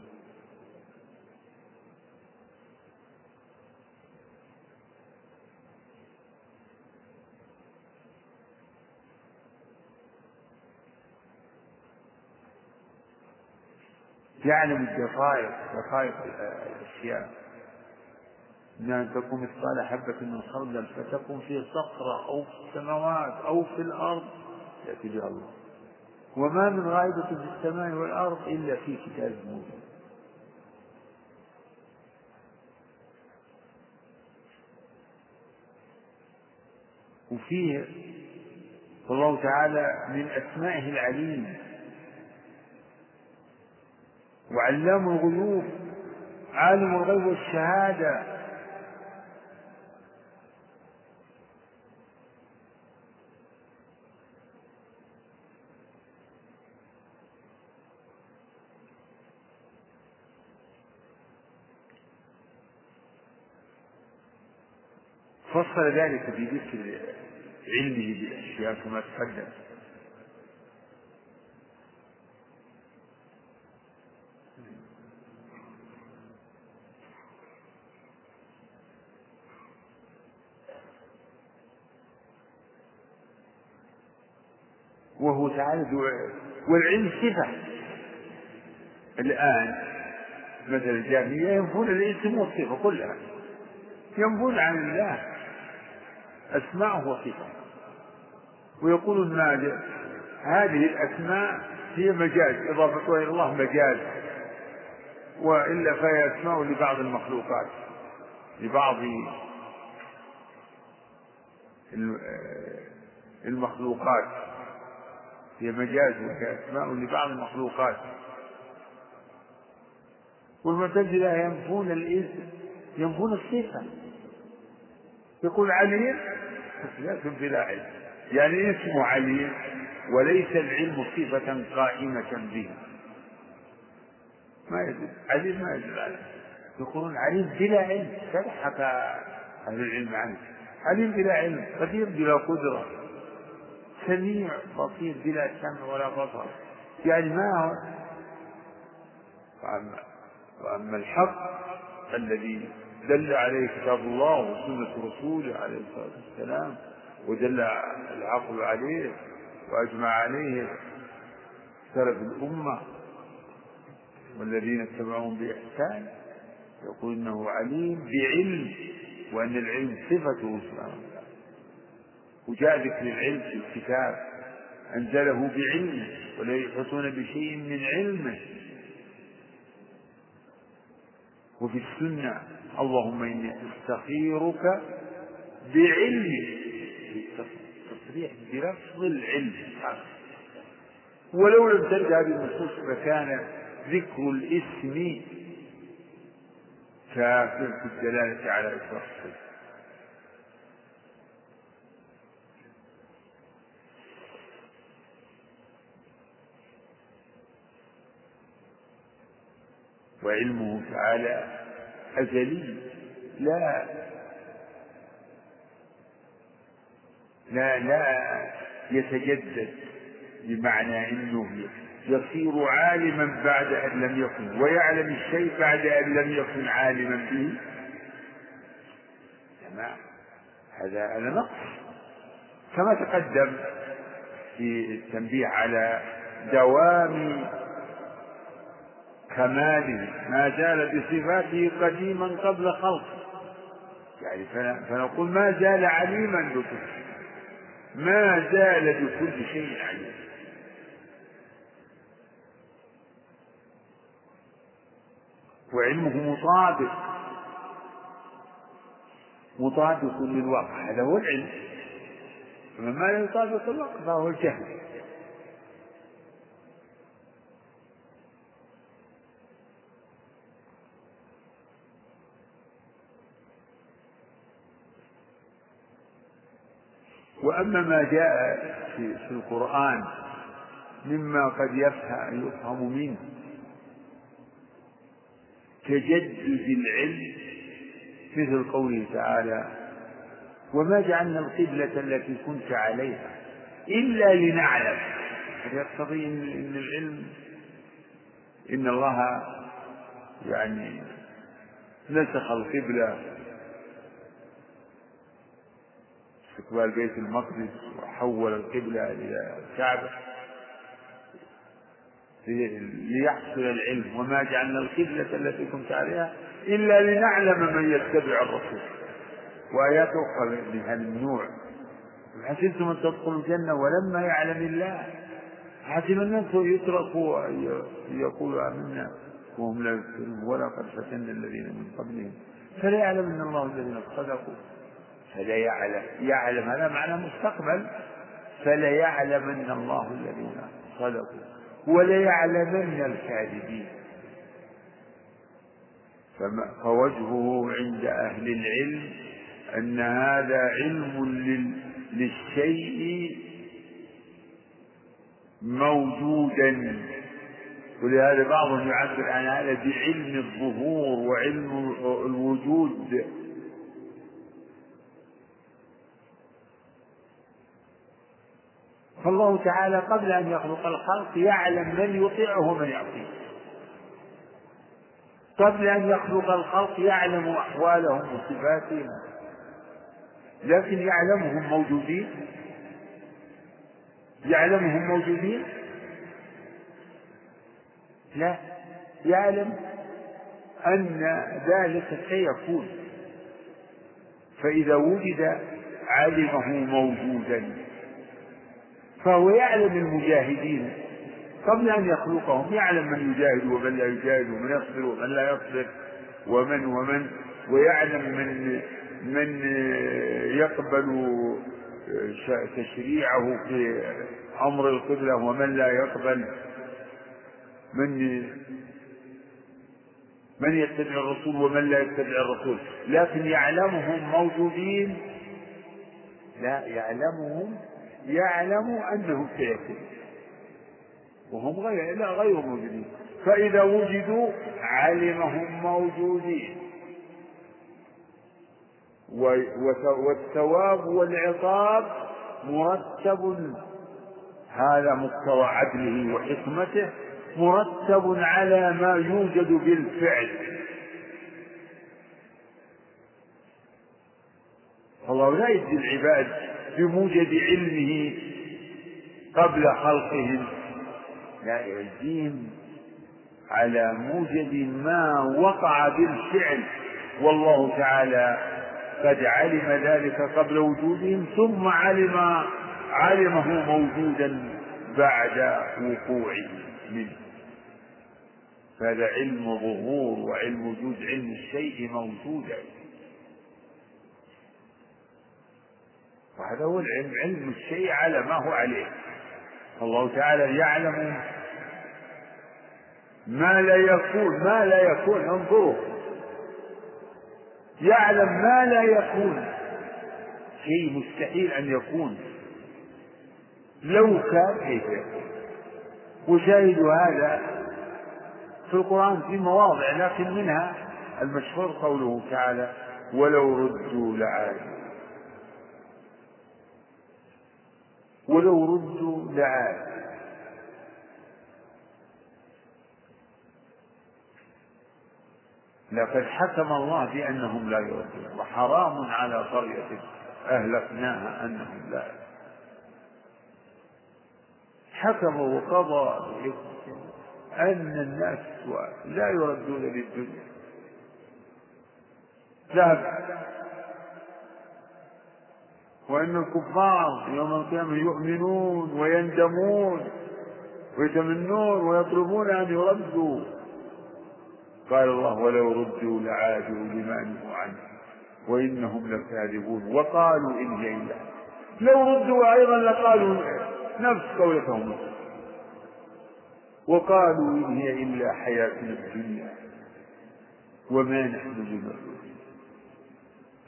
يعلم الدقائق دقائق الأشياء. إن أن تكون مثقال حبة من خردل فتكون في صخرة أو في السماوات أو في الأرض يأتي بها الله. وما من غائبة في السماء والأرض إلا في كتاب مبين وفيه الله تعالى من أسمائه العليم وعلام الغيوب عالم الغيب والشهادة. فصل ذلك بذكر علمه بالأشياء كما تقدم. تعالى والعلم صفة. الآن مثل الجاهلية ينفون الاسم والصفة كلها. ينفون عن الله. أسماءه وصفة. ويقولون ما هذه الأسماء هي مجاز. إضافتها إلى الله مجاز. وإلا فهي أسماء لبعض المخلوقات. لبعض المخلوقات. هي مجاز وهي أسماء لبعض المخلوقات. والمعتزلة ينفون الاسم ينفون الصفة. يقول عليم لا تنفي لا علم. يعني اسمه عليم وليس العلم صفة قائمة به. ما يدل عليم ما يدل عليه. يقولون عليم بلا علم فبحث أهل العلم عنه. عليم بلا علم قدير بلا قدرة. سميع بصير بلا سمع ولا بصر. يعني ما وأما, وأما الحق الذي دل عليه كتاب الله وسنة رسوله عليه الصلاة والسلام ودل العقل عليه وأجمع عليه سلف الأمة والذين اتبعوهم بإحسان يقول إنه عليم بعلم وأن العلم صفته سبحانه وجاء ذكر العلم في الكتاب. أنزله بعلمه ولا يحيطون بشيء من علمه. وفي السنة اللهم إني أستخيرك بعلمي. تصريح بلفظ العلم. ولو لم ترد هذه النصوص ذكر الاسم كافر في الدلالة على إطلاق الصفة وعلمه تعالى أزلي. لا. لا لا يتجدد بمعنى إنه يصير عالما بعد أن لم يكن ويعلم الشيء بعد أن لم يكن عالما به. جماعة هذا هذا نقص. كما تقدم في التنبيه على دوام كماله ما زال بصفاته قديما قبل خلقه. يعني فنقول ما زال عليما بكل ما زال بكل شيء عليم. وعلمه مطابق. مطابق للواقع. هذا هو العلم. فما لا يطابق الواقع فهو الجهل. وأما ما جاء في, القرآن مما قد يفهم, يفهم منه تجدد العلم مثل قوله تعالى وما جعلنا القبلة التي كنت عليها إلا لنعلم. يقتضي إن العلم؟ إن الله يعني نسخ القبلة استقبال بيت المقدس وحول القبلة إلى الكعبة ليحصل العلم. وما جعلنا القبلة التي كنت عليها إلا لنعلم من يتبع الرسول. وآيات أخرى من هذا النوع. حسبتم أن تدخلوا الجنة ولما يعلم الله. حسب الناس يتركوا يقولوا آمنا وهم لا يفتنون. ولقد فتنا الذين من قبلهم. فلا يعلم أن الله الذين صدقوا فلا يعلم. هذا معنى مستقبل. فلا يعلمن الله الذين صدقوا وليعلمن الكاذبين. فوجهه عند أهل العلم أن هذا علم للشيء موجودا. ولهذا بعضهم يعبر عن هذا بعلم الظهور وعلم الوجود. فالله تعالى قبل أن يخلق الخلق يعلم من يطيعه ومن يعصيه. قبل أن يخلق الخلق يعلم أحوالهم وصفاتهم لكن يعلمهم موجودين؟ يعلمهم موجودين؟ لا. يعلم أن ذلك سيكون. فإذا وجد علمه موجودا فهو يعلم المجاهدين قبل أن يخلقهم يعلم من يجاهد ومن لا يجاهد ومن يصبر ومن لا يصبر ومن ومن ويعلم من من يقبل تشريعه في أمر القبلة ومن لا يقبل. من من يتبع الرسول ومن لا يتبع الرسول. لكن يعلمهم موجودين. لا يعلمهم يعلم أنهم سيكون وهم غير لا غير موجودين فإذا وجدوا علمهم موجودين. والثواب والعقاب مرتب. هذا مقتضى عدله وحكمته. مرتب على ما يوجد بالفعل. فالله لا يدي العباد بموجب علمه قبل خلقهم. لا يجزيهم على موجب ما وقع بالفعل. والله تعالى قد علم ذلك قبل وجودهم ثم علم علمه موجودا بعد وقوعه منه. فهذا علم ظهور وعلم وجود علم الشيء موجودا. وهذا هو العلم علم الشيء على ما هو عليه. الله تعالى يعلم ما لا يكون ما لا يكون انظروا. يعلم ما لا يكون. شيء مستحيل أن يكون. لو كان كيف؟ يكون وشاهد هذا في القرآن في مواضع لكن منها المشهور قوله تعالى ولو ردوا لعادوا ولو ردوا لعاد. لقد حكم الله بأنهم لا يردون وحرام على قرية أهلكناها أنهم لا يردون. حكم وقضى أن الناس لا يردون للدنيا. ذهب وأن الكفار يوم القيامة يؤمنون ويندمون ويتمنون ويطلبون أن يردوا. قال الله ولو ردوا لعادوا لما نهوا عنه وإنهم لكاذبون وقالوا إن هي إلا لو ردوا أيضا لقالوا نفس قولتهم. وقالوا إن هي إلا حياتنا الدنيا وما نحن بمبعوثين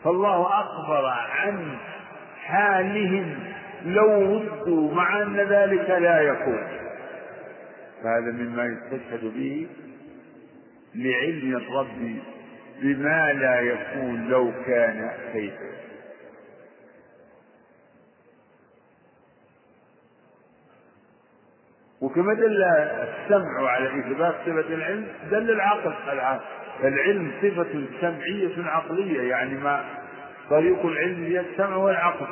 فالله أخبر عن حالهم لو ردوا مع أن ذلك لا يكون. فهذا مما يستشهد به لعلم الرب بما لا يكون لو كان كيف. وكما دل السمع على إثبات صفة العلم دل العقل العلم صفة سمعية عقلية يعني ما طريق العلم هي السمع والعقل.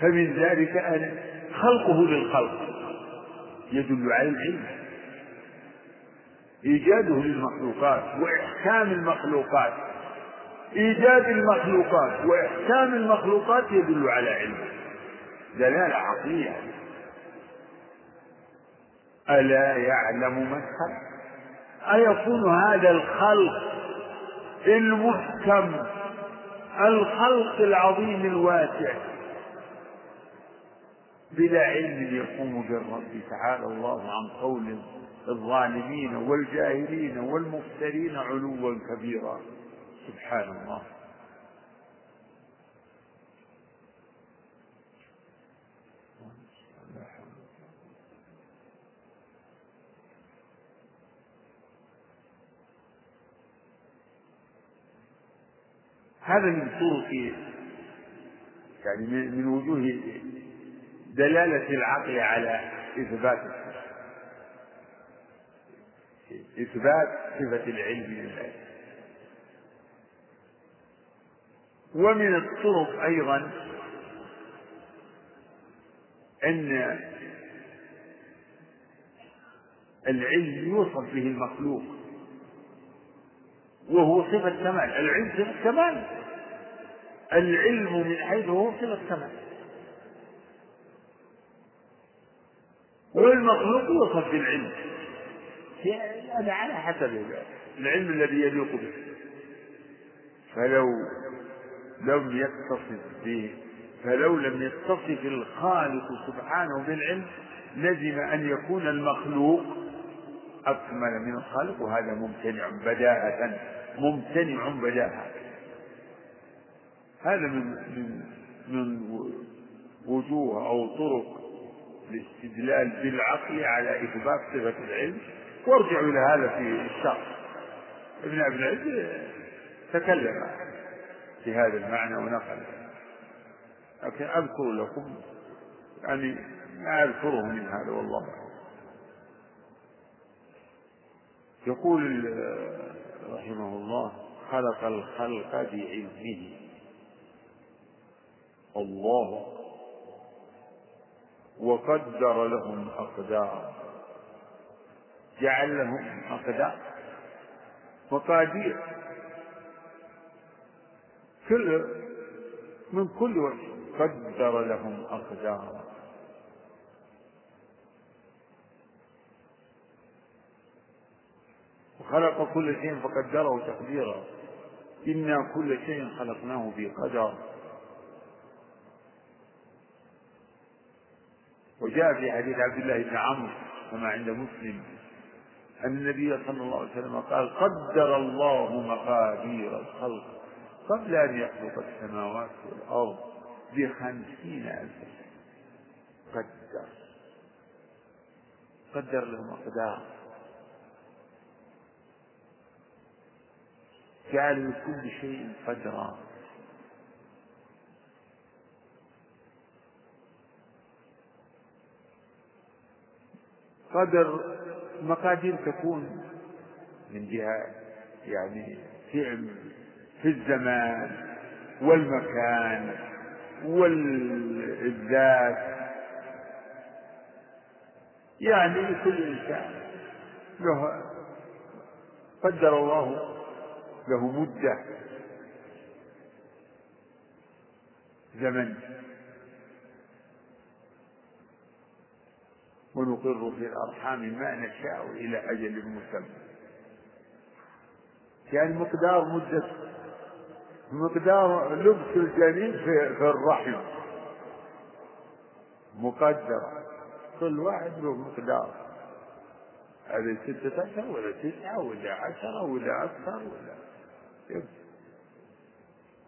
فمن ذلك أن خلقه للخلق يدل على العلم. إيجاده للمخلوقات وإحكام المخلوقات. إيجاد المخلوقات وإحكام المخلوقات يدل على علم. دلالة عقلية. ألا يعلم من خلق أيكون هذا الخلق المحكم الخلق العظيم الواسع. بلا علم يقوم بالرب تعالى الله عن قول الظالمين والجاهلين والمفترين علوا كبيرا. سبحان الله. هذا من طرق يعني من وجوه دلالة العقل على إثبات إثبات صفة العلم لله. ومن الطرق أيضا أن العلم يوصف به المخلوق وهو صفة كمال. العلم صفة كمال. العلم من حيث هو صفة كمال والمخلوق يوصف بالعلم. هذا على حسب العلم الذي يليق به. فلو لم يتصف به فلو لم يتصف الخالق سبحانه بالعلم لزم أن يكون المخلوق أكمل من الخالق وهذا ممتنع بداهة ممتنع بداهة. هذا من من من وجوه أو طرق الاستدلال بالعقل على إثبات صفة العلم. وارجعوا إلى هذا في الشرح. ابن أبي العز تكلم في هذا المعنى ونقل. لكن أذكر لكم يعني ما أذكره من هذا والله. يقول رحمه الله خلق الخلق بعلمه. الله وقدر لهم أقدار جعل لهم أقدار. مقادير. كل من كل وجه. قدر لهم أقدارا. وخلق كل شيء فقدره تقديرا. إنا كل شيء خلقناه بقدر. وجاء في حديث عبد الله بن عمرو كما عند مسلم أن النبي صلى الله عليه وسلم قال قدر الله مقادير الخلق قبل أن يخلق السماوات والأرض بخمسين ألف سنة قدر. قدر لهم أقدار جعل لكل شيء قدرا. قدر المقادير تكون من جهة يعني في في الزمان والمكان والذات. يعني كل إنسان له قدر الله له مدة زمن. ونقر في الأرحام ما نشاء إلى أجل مسمى. يعني مقدار مدة مقدار لبس الجنين في, في الرحم. مقدرة كل واحد له مقدار. هذه ستة أشهر ولا تسعة ولا عشرة ولا أكثر ولا.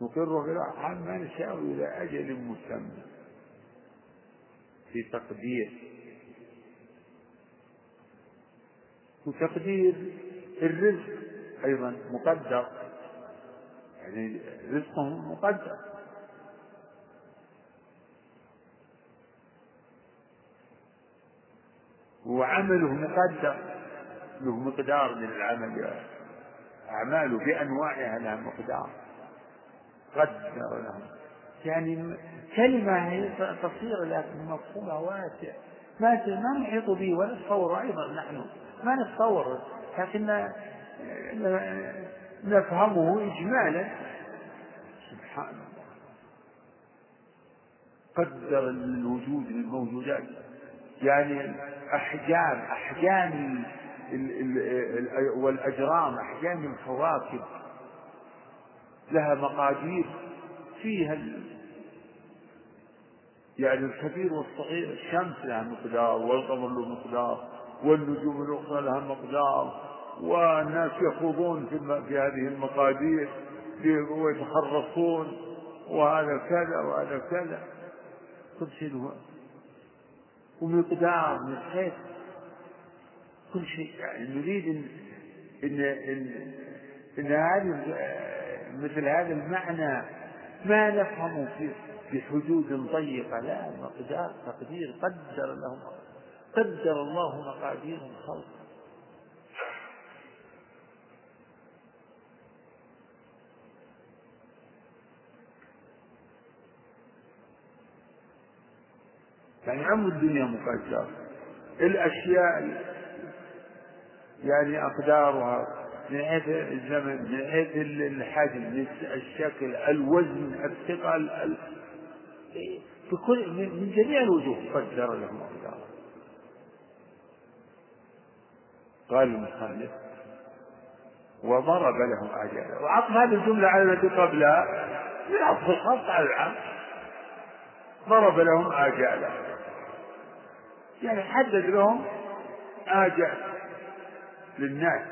نقر في الأرحام ما نشاء إلى أجل مسمى. في تقدير. وتقدير الرزق أيضا مقدر. يعني رزقهم مقدر. وعمله مقدر. له مقدار من العمل. أعماله بأنواعها لها مقدار. قدر لهم يعني كلمة هي قصيرة لكن مفهومها واسع. ما ما نحيط به ولا نتصور أيضا نحن. ما نتصور لكن نفهمه إجمالا. سبحان الله. قدر الوجود للموجودات يعني أحجام أحجام والأجرام أحجام الكواكب لها مقادير فيها يعني الكبير والصغير. الشمس لها مقدار والقمر له مقدار. والنجوم الأخرى لها مقدار والناس يخوضون في, في هذه المقادير ويتخرصون وهذا كذا وهذا كذا. كل شيء ومقدار من حيث كل شيء يعني نريد ان ان ان, إن هذه مثل هذا المعنى ما نفهمه في بحدود ضيقة لا مقدار تقدير قدر لهم. قدر الله مقادير الخلق. يعني عم الدنيا مقدر. الأشياء يعني أقدارها من حيث الزمن من حيث الحجم الشكل الوزن الثقل بكل من جميع الوجوه قدر لهم أقدارها قال المصنف وضرب لهم أجالا وعطف هذه الجملة على التي قبلها. من عطف الخاص على العام ضرب لهم آجالا يعني حدد لهم آجال للناس.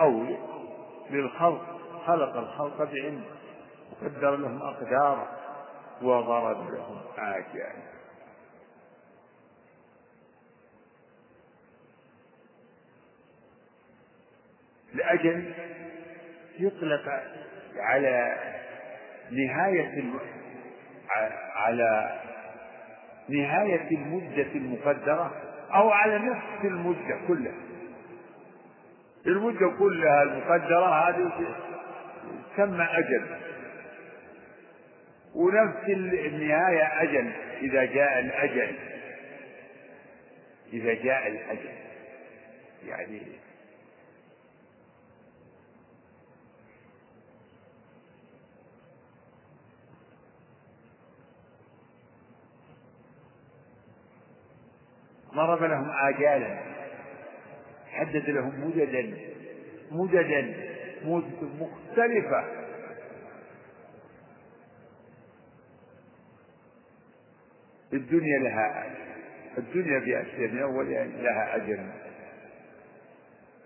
أو للخلق. خلق الخلق بعلم. وقدر لهم أقدارا وضرب لهم آجالا لأجل يطلق على نهاية على نهاية المدة المقدرة أو على نفس المدة كلها. المدة كلها المقدرة هذه تسمى أجل. ونفس النهاية أجل إذا جاء الأجل. إذا جاء الأجل. يعني ضرب لهم آجالا. حدد لهم مددا مددا مدد مختلفة. الدنيا لها الدنيا بأسر أول لها أجل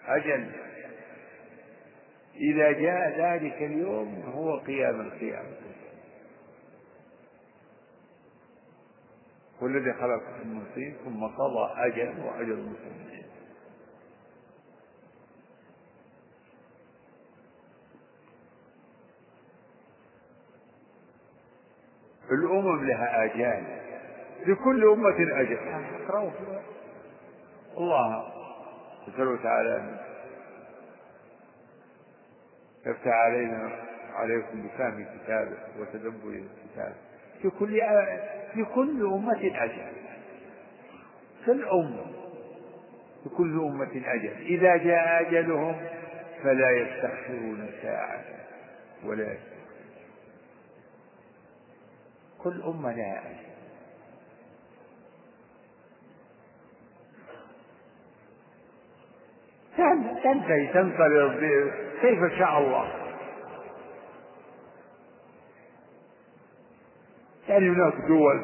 أجل إذا جاء ذلك اليوم هو قيام القيامة. والذي خلق المنصين ثم قضى أجل وأجل المسلمين. الأمم لها آجال. لكل أمة أجل. الله نسأله تعالى أن يفتح علينا عليكم بفهم كتابه وتدبر كتابه في كل في كل أمة أجل. في الأمة في كل أمة أجل. إذا جاء أجلهم فلا يستأخرون ساعة ولا كل أمة لها أجل. تنتهي تنقلب كيف شاء الله؟ يعني هناك دول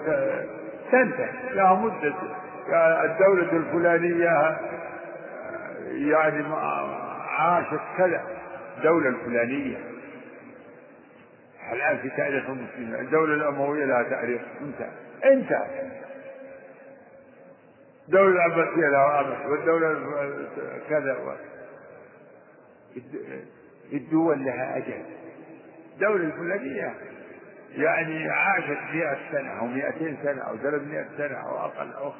تنتهي. لها مدة الدولة الفلانية يعني عاشت كذا الدولة الفلانية. الآن في تاريخ المسلمين. الدولة الأموية لها تاريخ انتهى. انتهى. الدولة العباسية لها أمل والدولة كذا الدول لها أجل. الدولة الفلانية يعني عاشت مئة سنة أو مئتين سنة أو ثلاثمائة سنة أو أقل أو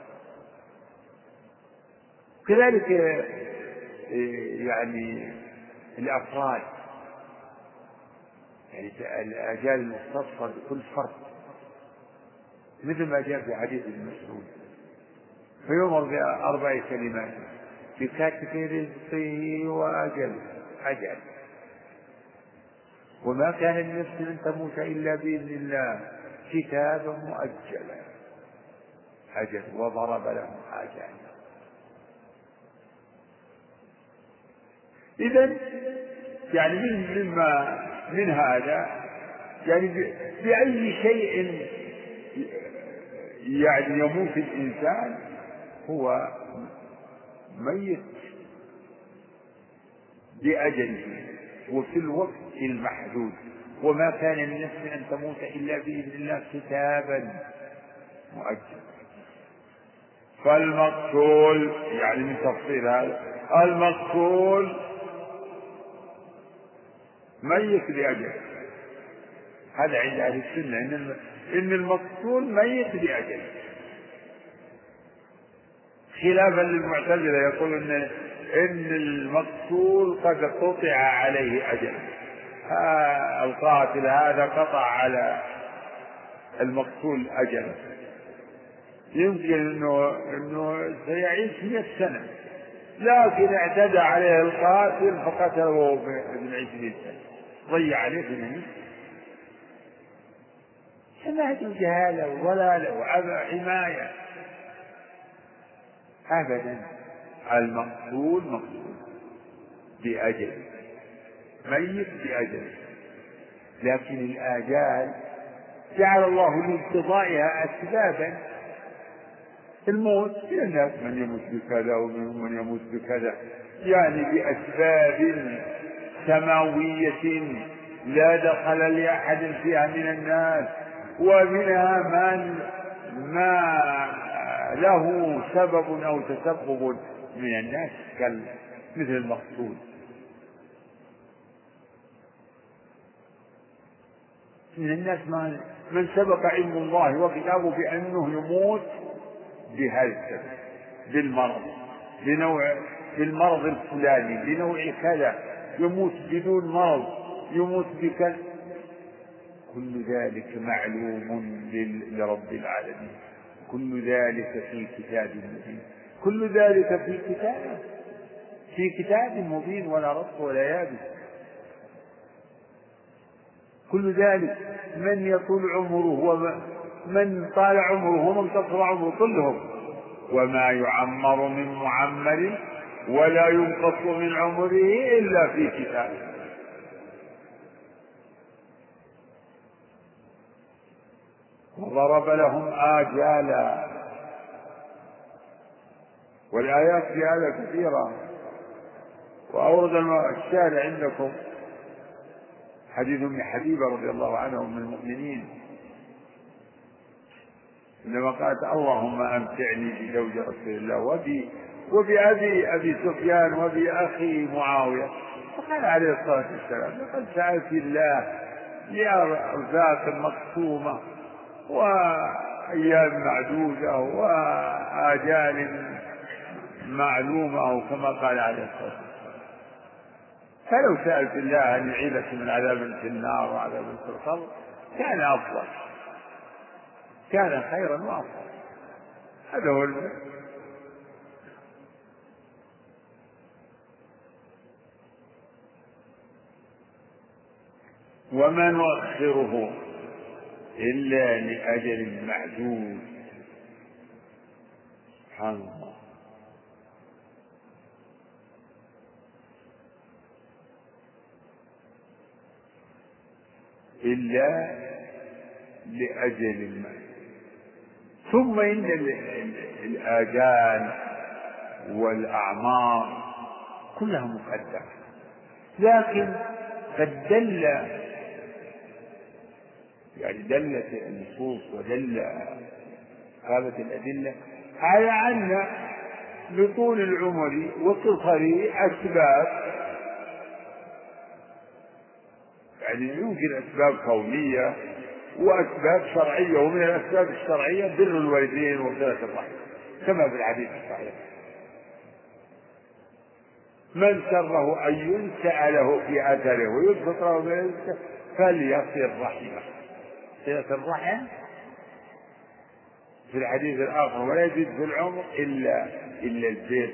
كذلك يعني الأفراد يعني الآجال المختصة بكل فرد مثل ما جاء في حديث ابن مسعود. فيؤمر بأربع كلمات بكتف رزقه وأجل أجل. وما كان لنفس أن تموت إلا بإذن الله. كتابا مؤجلا أجل وضرب لهم آجال إذا يعني من مما من هذا يعني بأي شيء يعني يموت الإنسان هو ميت بأجله. وفي الوقت المحدود. وما كان لنفس أن تموت إلا بإذن الله كتابا مؤجلا. فالمقتول يعني من تفصيل هذا المقتول ميت لأجله هذا عند أهل السنة إن إن المقتول ميت لأجله خلافا للمعتزلة يقول إن إن المقتول قد قطع عليه أجل. القاتل هذا قطع على المقتول أجله يمكن انه إنه سيعيش 100 سنة. لكن اعتدى عليه القاتل فقتله ابن 20 سنة. ضيع عليه ثمانين ما هذه جهالة وضلالة وحماية أبدا. المقتول مقتول بأجل. ميت بأجل لكن الآجال جعل الله لانقضائها أسبابا. الموت في الناس من يموت بكذا ومن من يموت بكذا. يعني بأسباب سماوية لا دخل لأحد فيها من الناس ومنها من ما له سبب أو تسبب من الناس مثل المقصود من الناس من, من سبق علم الله وكتابه بأنه يموت السبب بالمرض بنوع بالمرض الفلاني بنوع كذا. يموت بدون مرض يموت بكذا. كل ذلك معلوم لرب العالمين. كل ذلك في كتاب مبين. كل ذلك في كتاب في كتاب مبين. ولا رب ولا يابس. كل ذلك من يطول عمره ومن طال عمره ومن قصر عمره كلهم. وما يعمر من معمر ولا ينقص من عمره إلا في كتاب وضرب لهم آجالا. والآيات في هذا كثيرة. وأورد الشارع عندكم حديث ابن حبيبة رضي الله عنه من المؤمنين عندما قالت اللهم أمتعني بزوج رسول الله وبي وبأبي أبي سفيان وبأخي معاوية. فقال عليه الصلاة والسلام لقد سألت الله لأرزاق مقسومة وأيام معدودة وآجال معلومة أو كما قال عليه الصلاة والسلام. فلو سألت الله أن يعيذك من عذاب في النار وعذاب في القبر كان أفضل. كان خيرا وأفضل. هذا هو المهم وما نؤخره إلا لأجل معدود. سبحان الله. إلا لأجل معدود ثم إن الآجال والأعمار كلها مقدرة لكن قد دل يعني دلت النصوص ودل قامت الأدلة على أن لطول العمر وقصر أسباب يعني يمكن أسباب كونية وأسباب شرعية ومن الأسباب الشرعية بر الوالدين وصلة الرحم كما في الحديث الصحيح. من سره أن ينسأ له في أثره ويبسط له فليصل رحمه صلة الرحم في الحديث الآخر ولا يزيد في العمر إلا إلا البر.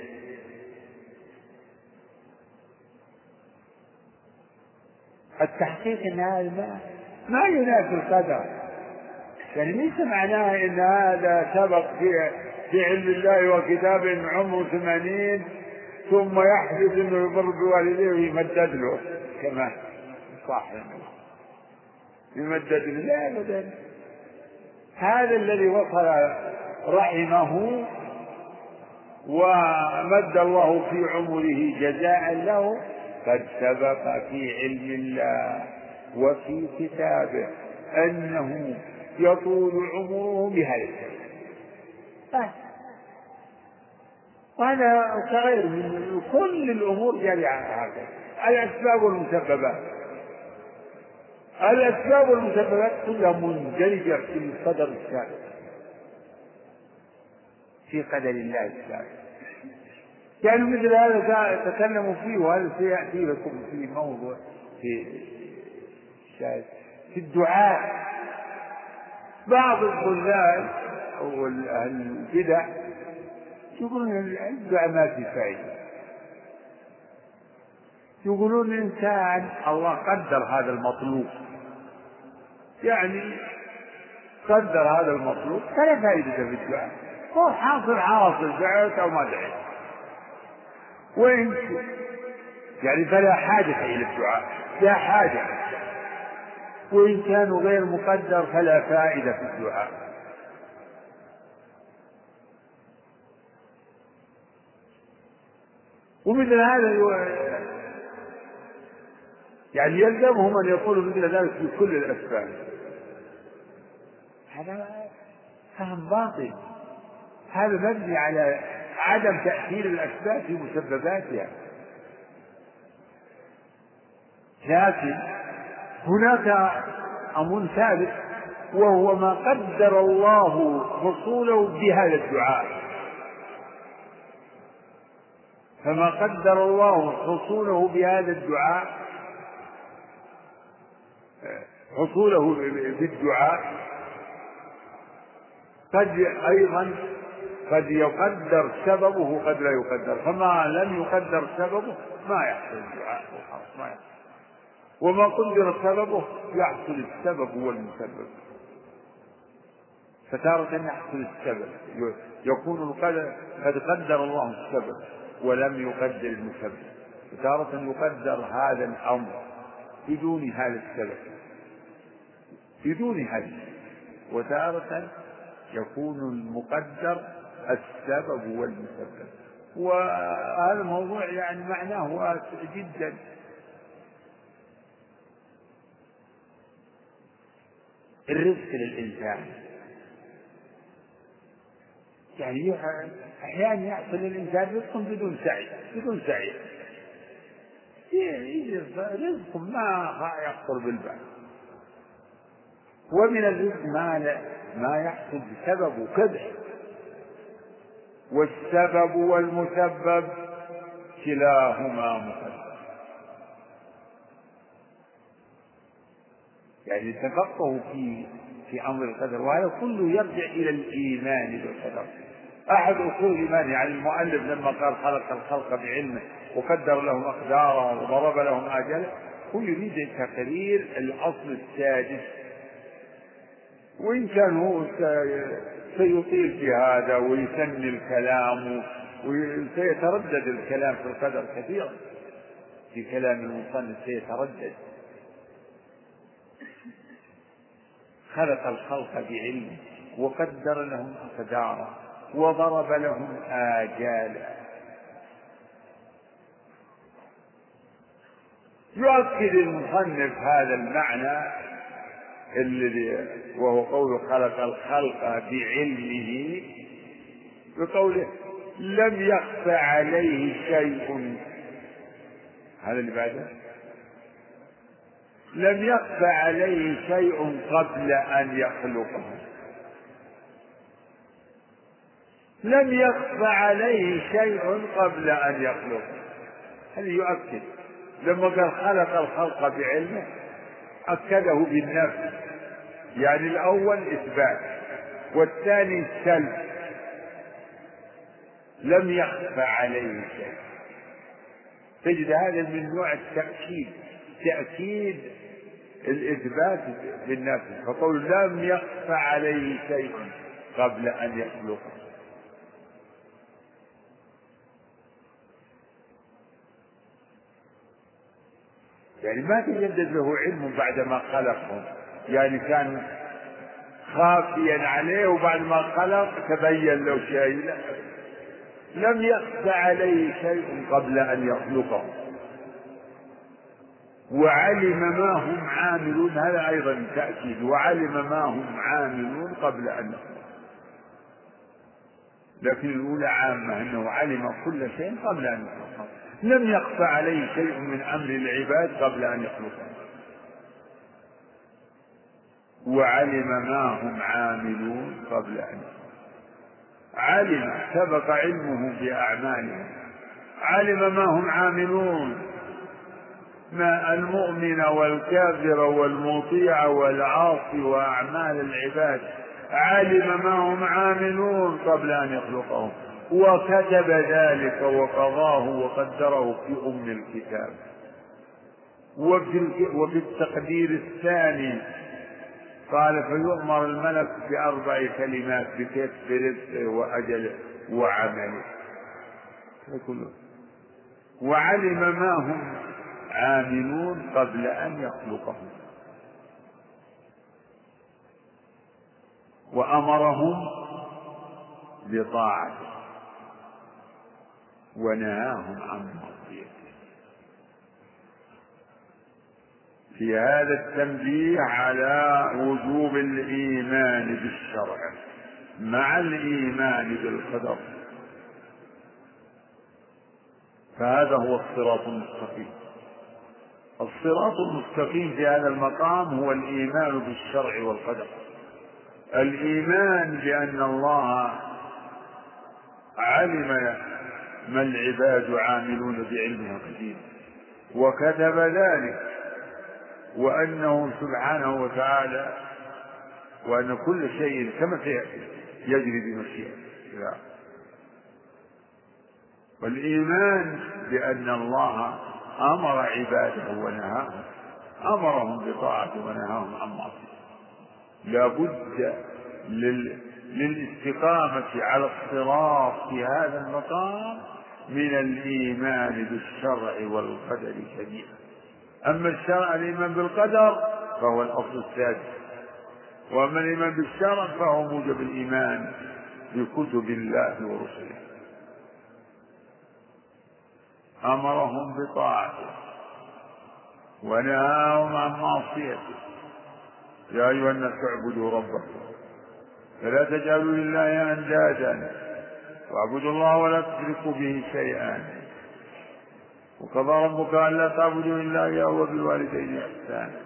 التحقيق إن هذا ما ما ينافي القدر. يعني ليس معناه إن هذا سبق في في علم الله وكتابه عمره ثمانين ثم يحدث إنه يمر بوالديه ويمدد له. كما صح. يمدد له. لا ابدا. هذا الذي وصل رحمه ومد الله في عمره جزاء له قد سبق في علم الله وفي كتابه أنه يطول عمره بهذا السبب. وهذا كغير من كل الأمور جارية هكذا الأسباب والمسببات الأسباب والمسببات كلها مندرجة في القدر السابق. في قدر الله السابق. يعني مثل هذا تكلموا فيه وهذا سيأتي لكم في موضوع في في الدعاء. بعض الضلال أو البدع يقولون الدعاء ما في فائدة. يقولون الإنسان الله قدر هذا المطلوب. يعني قدر هذا المطلوب فلا فائدة في الدعاء. هو حاصل حاصل دعيت أو ما دعيت وإن يعني فلا حاجة إلى الدعاء لا حاجة. وإن كانوا غير مقدر فلا فائدة في الدعاء. ومثل هذا يعني يلزمهم أن يقولوا مثل ذلك في كل الأسباب هذا فهم باطل. هذا مبني على عدم تأثير الأسباب في مسبباتها. لكن هناك أمر ثالث وهو ما قدر الله حصوله بهذا الدعاء. فما قدر الله حصوله بهذا الدعاء حصوله بالدعاء قد أيضا قد يقدر سببه قد لا يقدر. فما لم يقدر سببه ما يحصل الدعاء ما يحصل. وما قدر سببه يحصل السبب والمسبب فتارة يحصل السبب. يكون القدر قد قدر الله السبب ولم يقدر المسبب. وتارة يقدر هذا الأمر بدون هذا السبب. بدون هذا. وتارة يكون المقدر السبب والمسبب. وهذا الموضوع يعني معناه واسع جدا. الرزق للإنسان. يعني أحيانا يحصل للإنسان رزق بدون سعي بدون سعي. رزق ما يخطر بالبال. ومن الرزق ما ما يحصل بسبب وكذا والسبب والمسبب كلاهما مقدر يعني تفقهوا في في أمر القدر وهذا كله يرجع إلى الإيمان بالقدر. أحد أصول الإيمان يعني المؤلف لما قال خلق الخلق بعلمه وقدر لهم اقداره وضرب لهم اجله هو يريد تقرير الأصل السادس. وإن كان هو سيطيل في هذا ويثني الكلام وسيتردد الكلام في القدر كثيرا. في كلام المصنف سيتردد. خلق الخلق بعلمه وقدر لهم أقدارا وضرب لهم آجالا. يؤكد المصنف هذا المعنى الذي وهو قول خلق الخلق بعلمه بقوله لم يخفى عليه شيء. هذا اللي بعده. لم يخفى عليه شيء قبل أن يخلقه. لم يخفى عليه شيء قبل أن يخلقه. هذا يؤكد. لما قال خلق الخلق بعلمه أكده بالنفس. يعني الأول إثبات والثاني سلب. لم يخفى عليه شيء. تجد هذا من نوع التأكيد. تأكيد الإثبات بالنفس. فقول لم يخفى عليه شيء قبل أن يخلقه. يعني ما تجدد له علم بعدما خلقهم يعني كان خافيا عليه وبعد ما خلق تبين له شيء. لا لم يخفى عليه شيء قبل أن يخلقه. وعلم ما هم عاملون هذا أيضا تأكيد. وعلم ما هم عاملون قبل أن لكن الأولى عامة أنه علم كل شيء قبل أن يخلقه. لم يخفى عليه شيء من أمر العباد قبل أن يخلقه وعلم ما هم عاملون قبل أن علم سبق علمه بأعمالهم علم ما هم عاملون. ما المؤمن والكافر والمطيع والعاصي وأعمال العباد. علم ما هم عاملون قبل أن يخلقهم وكتب ذلك وقضاه وقدره في أم الكتاب. وفي وفي التقدير الثاني قال فيؤمر الملك بأربع كلمات بكتب رزقه وأجله وعمله وعلم ما هم عاملون قبل أن يخلقهم. وأمرهم بطاعته. ونهاهم عن معصيته في هذا التنبيه على وجوب الإيمان بالشرع مع الإيمان بالقدر. فهذا هو الصراط المستقيم. الصراط المستقيم في هذا المقام هو الإيمان بالشرع والقدر. الإيمان بأن الله علم ما العباد عاملون بعلمه قديم وكتب ذلك وأنه سبحانه وتعالى وأن كل شيء كما سيأتي يجري بمشيئته والإيمان بأن الله أمر عباده ونهاهم أمرهم بطاعته ونهاهم عن معصيته. لا بد لل... للاستقامة على الصراط في هذا المقام من الإيمان بالشرع والقدر جميعا. أما الشرع الإيمان بالقدر فهو الأصل السادس. وأما الإيمان بالشرع فهو موجب الإيمان بكتب الله ورسله. أمرهم بطاعته ونهاهم عن معصيته. يا أيها الناس اعبدوا ربكم. فلا تجعلوا لله أندادا واعبدوا الله ولا تشركوا به شيئا. وقضى ربك ألا تعبدوا إلا إياه وبالوالدين إحسانا.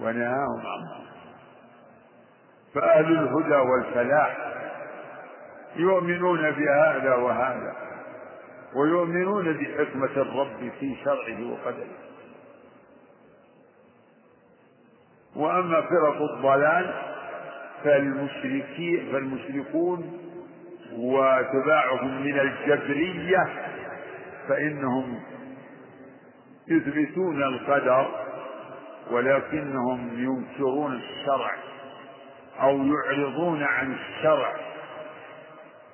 ونهاهم عن فأهل الهدى والفلاح يؤمنون بهذا وهذا ويؤمنون بحكمة الرب في شرعه وقدره. وأما فرق الضلال فالمشركين فالمشركون وتباعهم من الجبرية فإنهم يثبتون القدر ولكنهم ينكرون الشرع أو يعرضون عن الشرع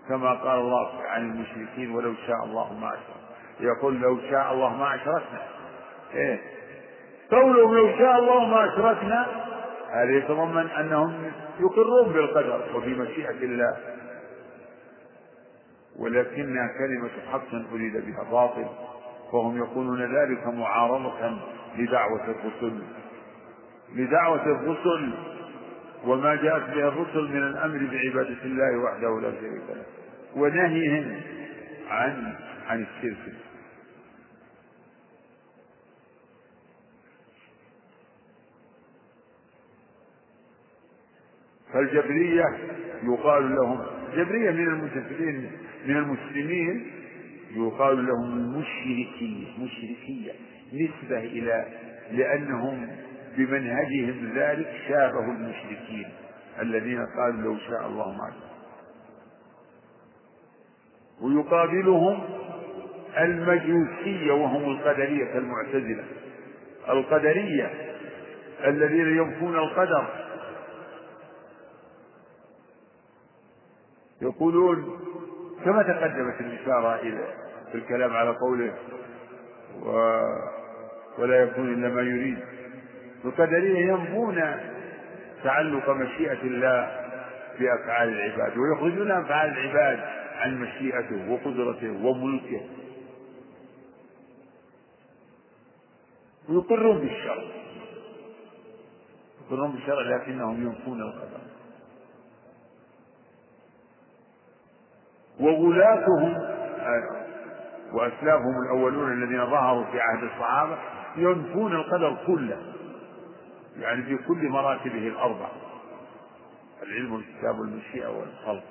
كما قال الله عن المشركين ولو شاء الله ما أشرك يقول لو شاء الله ما أشركنا. إيه؟ قولهم لو شاء الله ما أشركنا. هذا يتضمن أنهم يقرون بالقدر وبمشيئة الله. ولكنها كلمة حق أريد بها باطل فهم يقولون ذلك معارضة لدعوة الرسل. لدعوة الرسل وما جاءت به الرسل من الأمر بعبادة الله وحده لا شريك له. ونهيهم عن عن الشرك. فالجبرية يقال لهم جبرية من المسلمين من المسلمين يقال لهم المشركية مشركية نسبة إلى لأنهم بمنهجهم ذلك شابهوا المشركين الذين قالوا لو شاء الله ما ويقابلهم المجوسية وهم القدرية المعتزلة القدرية الذين ينفون القدر يقولون كما تقدمت الإشارة إلى في الكلام على قوله و ولا يكون إلا ما يريد. القدرية ينفون تعلق مشيئة الله بأفعال العباد ويخرجون أفعال العباد عن مشيئته وقدرته وملكه. ويقرون بالشرع يقرون بالشرع لكنهم ينفون القدر. وغلاتهم وأسلافهم الأولون الذين ظهروا في عهد الصحابة ينفون القدر كله يعني في كل مراتبه الأربع العلم والكتاب والمشيئة والخلق.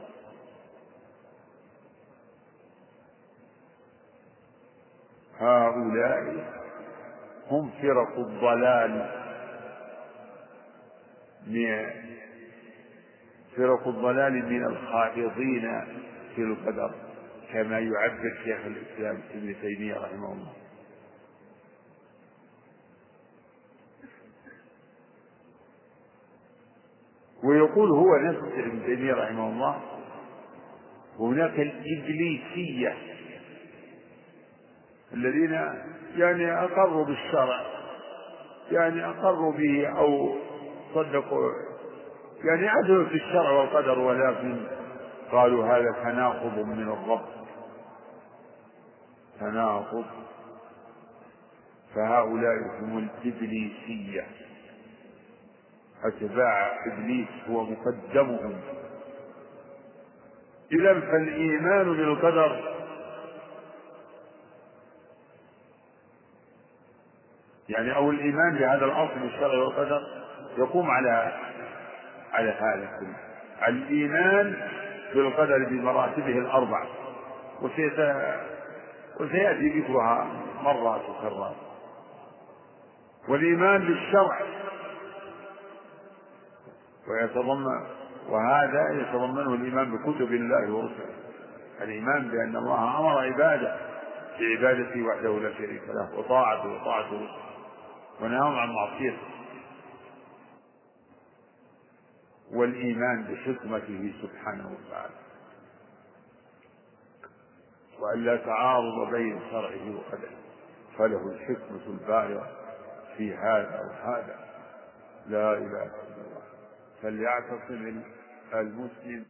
هؤلاء هم فرق الضلال. من فرق الضلال من الخائضين. في القدر كما يعبر شيخ الإسلام ابن تيمية رحمه الله. ويقول هو نفسه ابن تيمية رحمه الله وهناك الإبليسية الذين يعني أقروا بالشرع يعني أقروا به أو صدقوا يعني عدلوا في الشرع والقدر ولكن قالوا هذا تناقض من الرب. تناقض. فهؤلاء هم الإبليسية. أتباع إبليس هو مقدمهم. إذا فالإيمان بالقدر يعني أو الإيمان بهذا الأصل الشرع والقدر يقوم على على هذا كله الإيمان بالقدر بمراتبه الأربع. وسيأتي ذكرها مرات وكرات. والإيمان بالشرع. ويتضمن وهذا يتضمنه الإيمان بكتب الله ورسله. الإيمان بأن الله أمر عباده بعبادته وحده لا شريك له وطاعته وطاعة رسله. ونهاهم عن معصيته. والإيمان بحكمته سبحانه وتعالى. وأن لا تعارض بين شرعه وقدره فله الحكمة البالغة في هذا وهذا. لا إله إلا الله. فليعتصم المسلم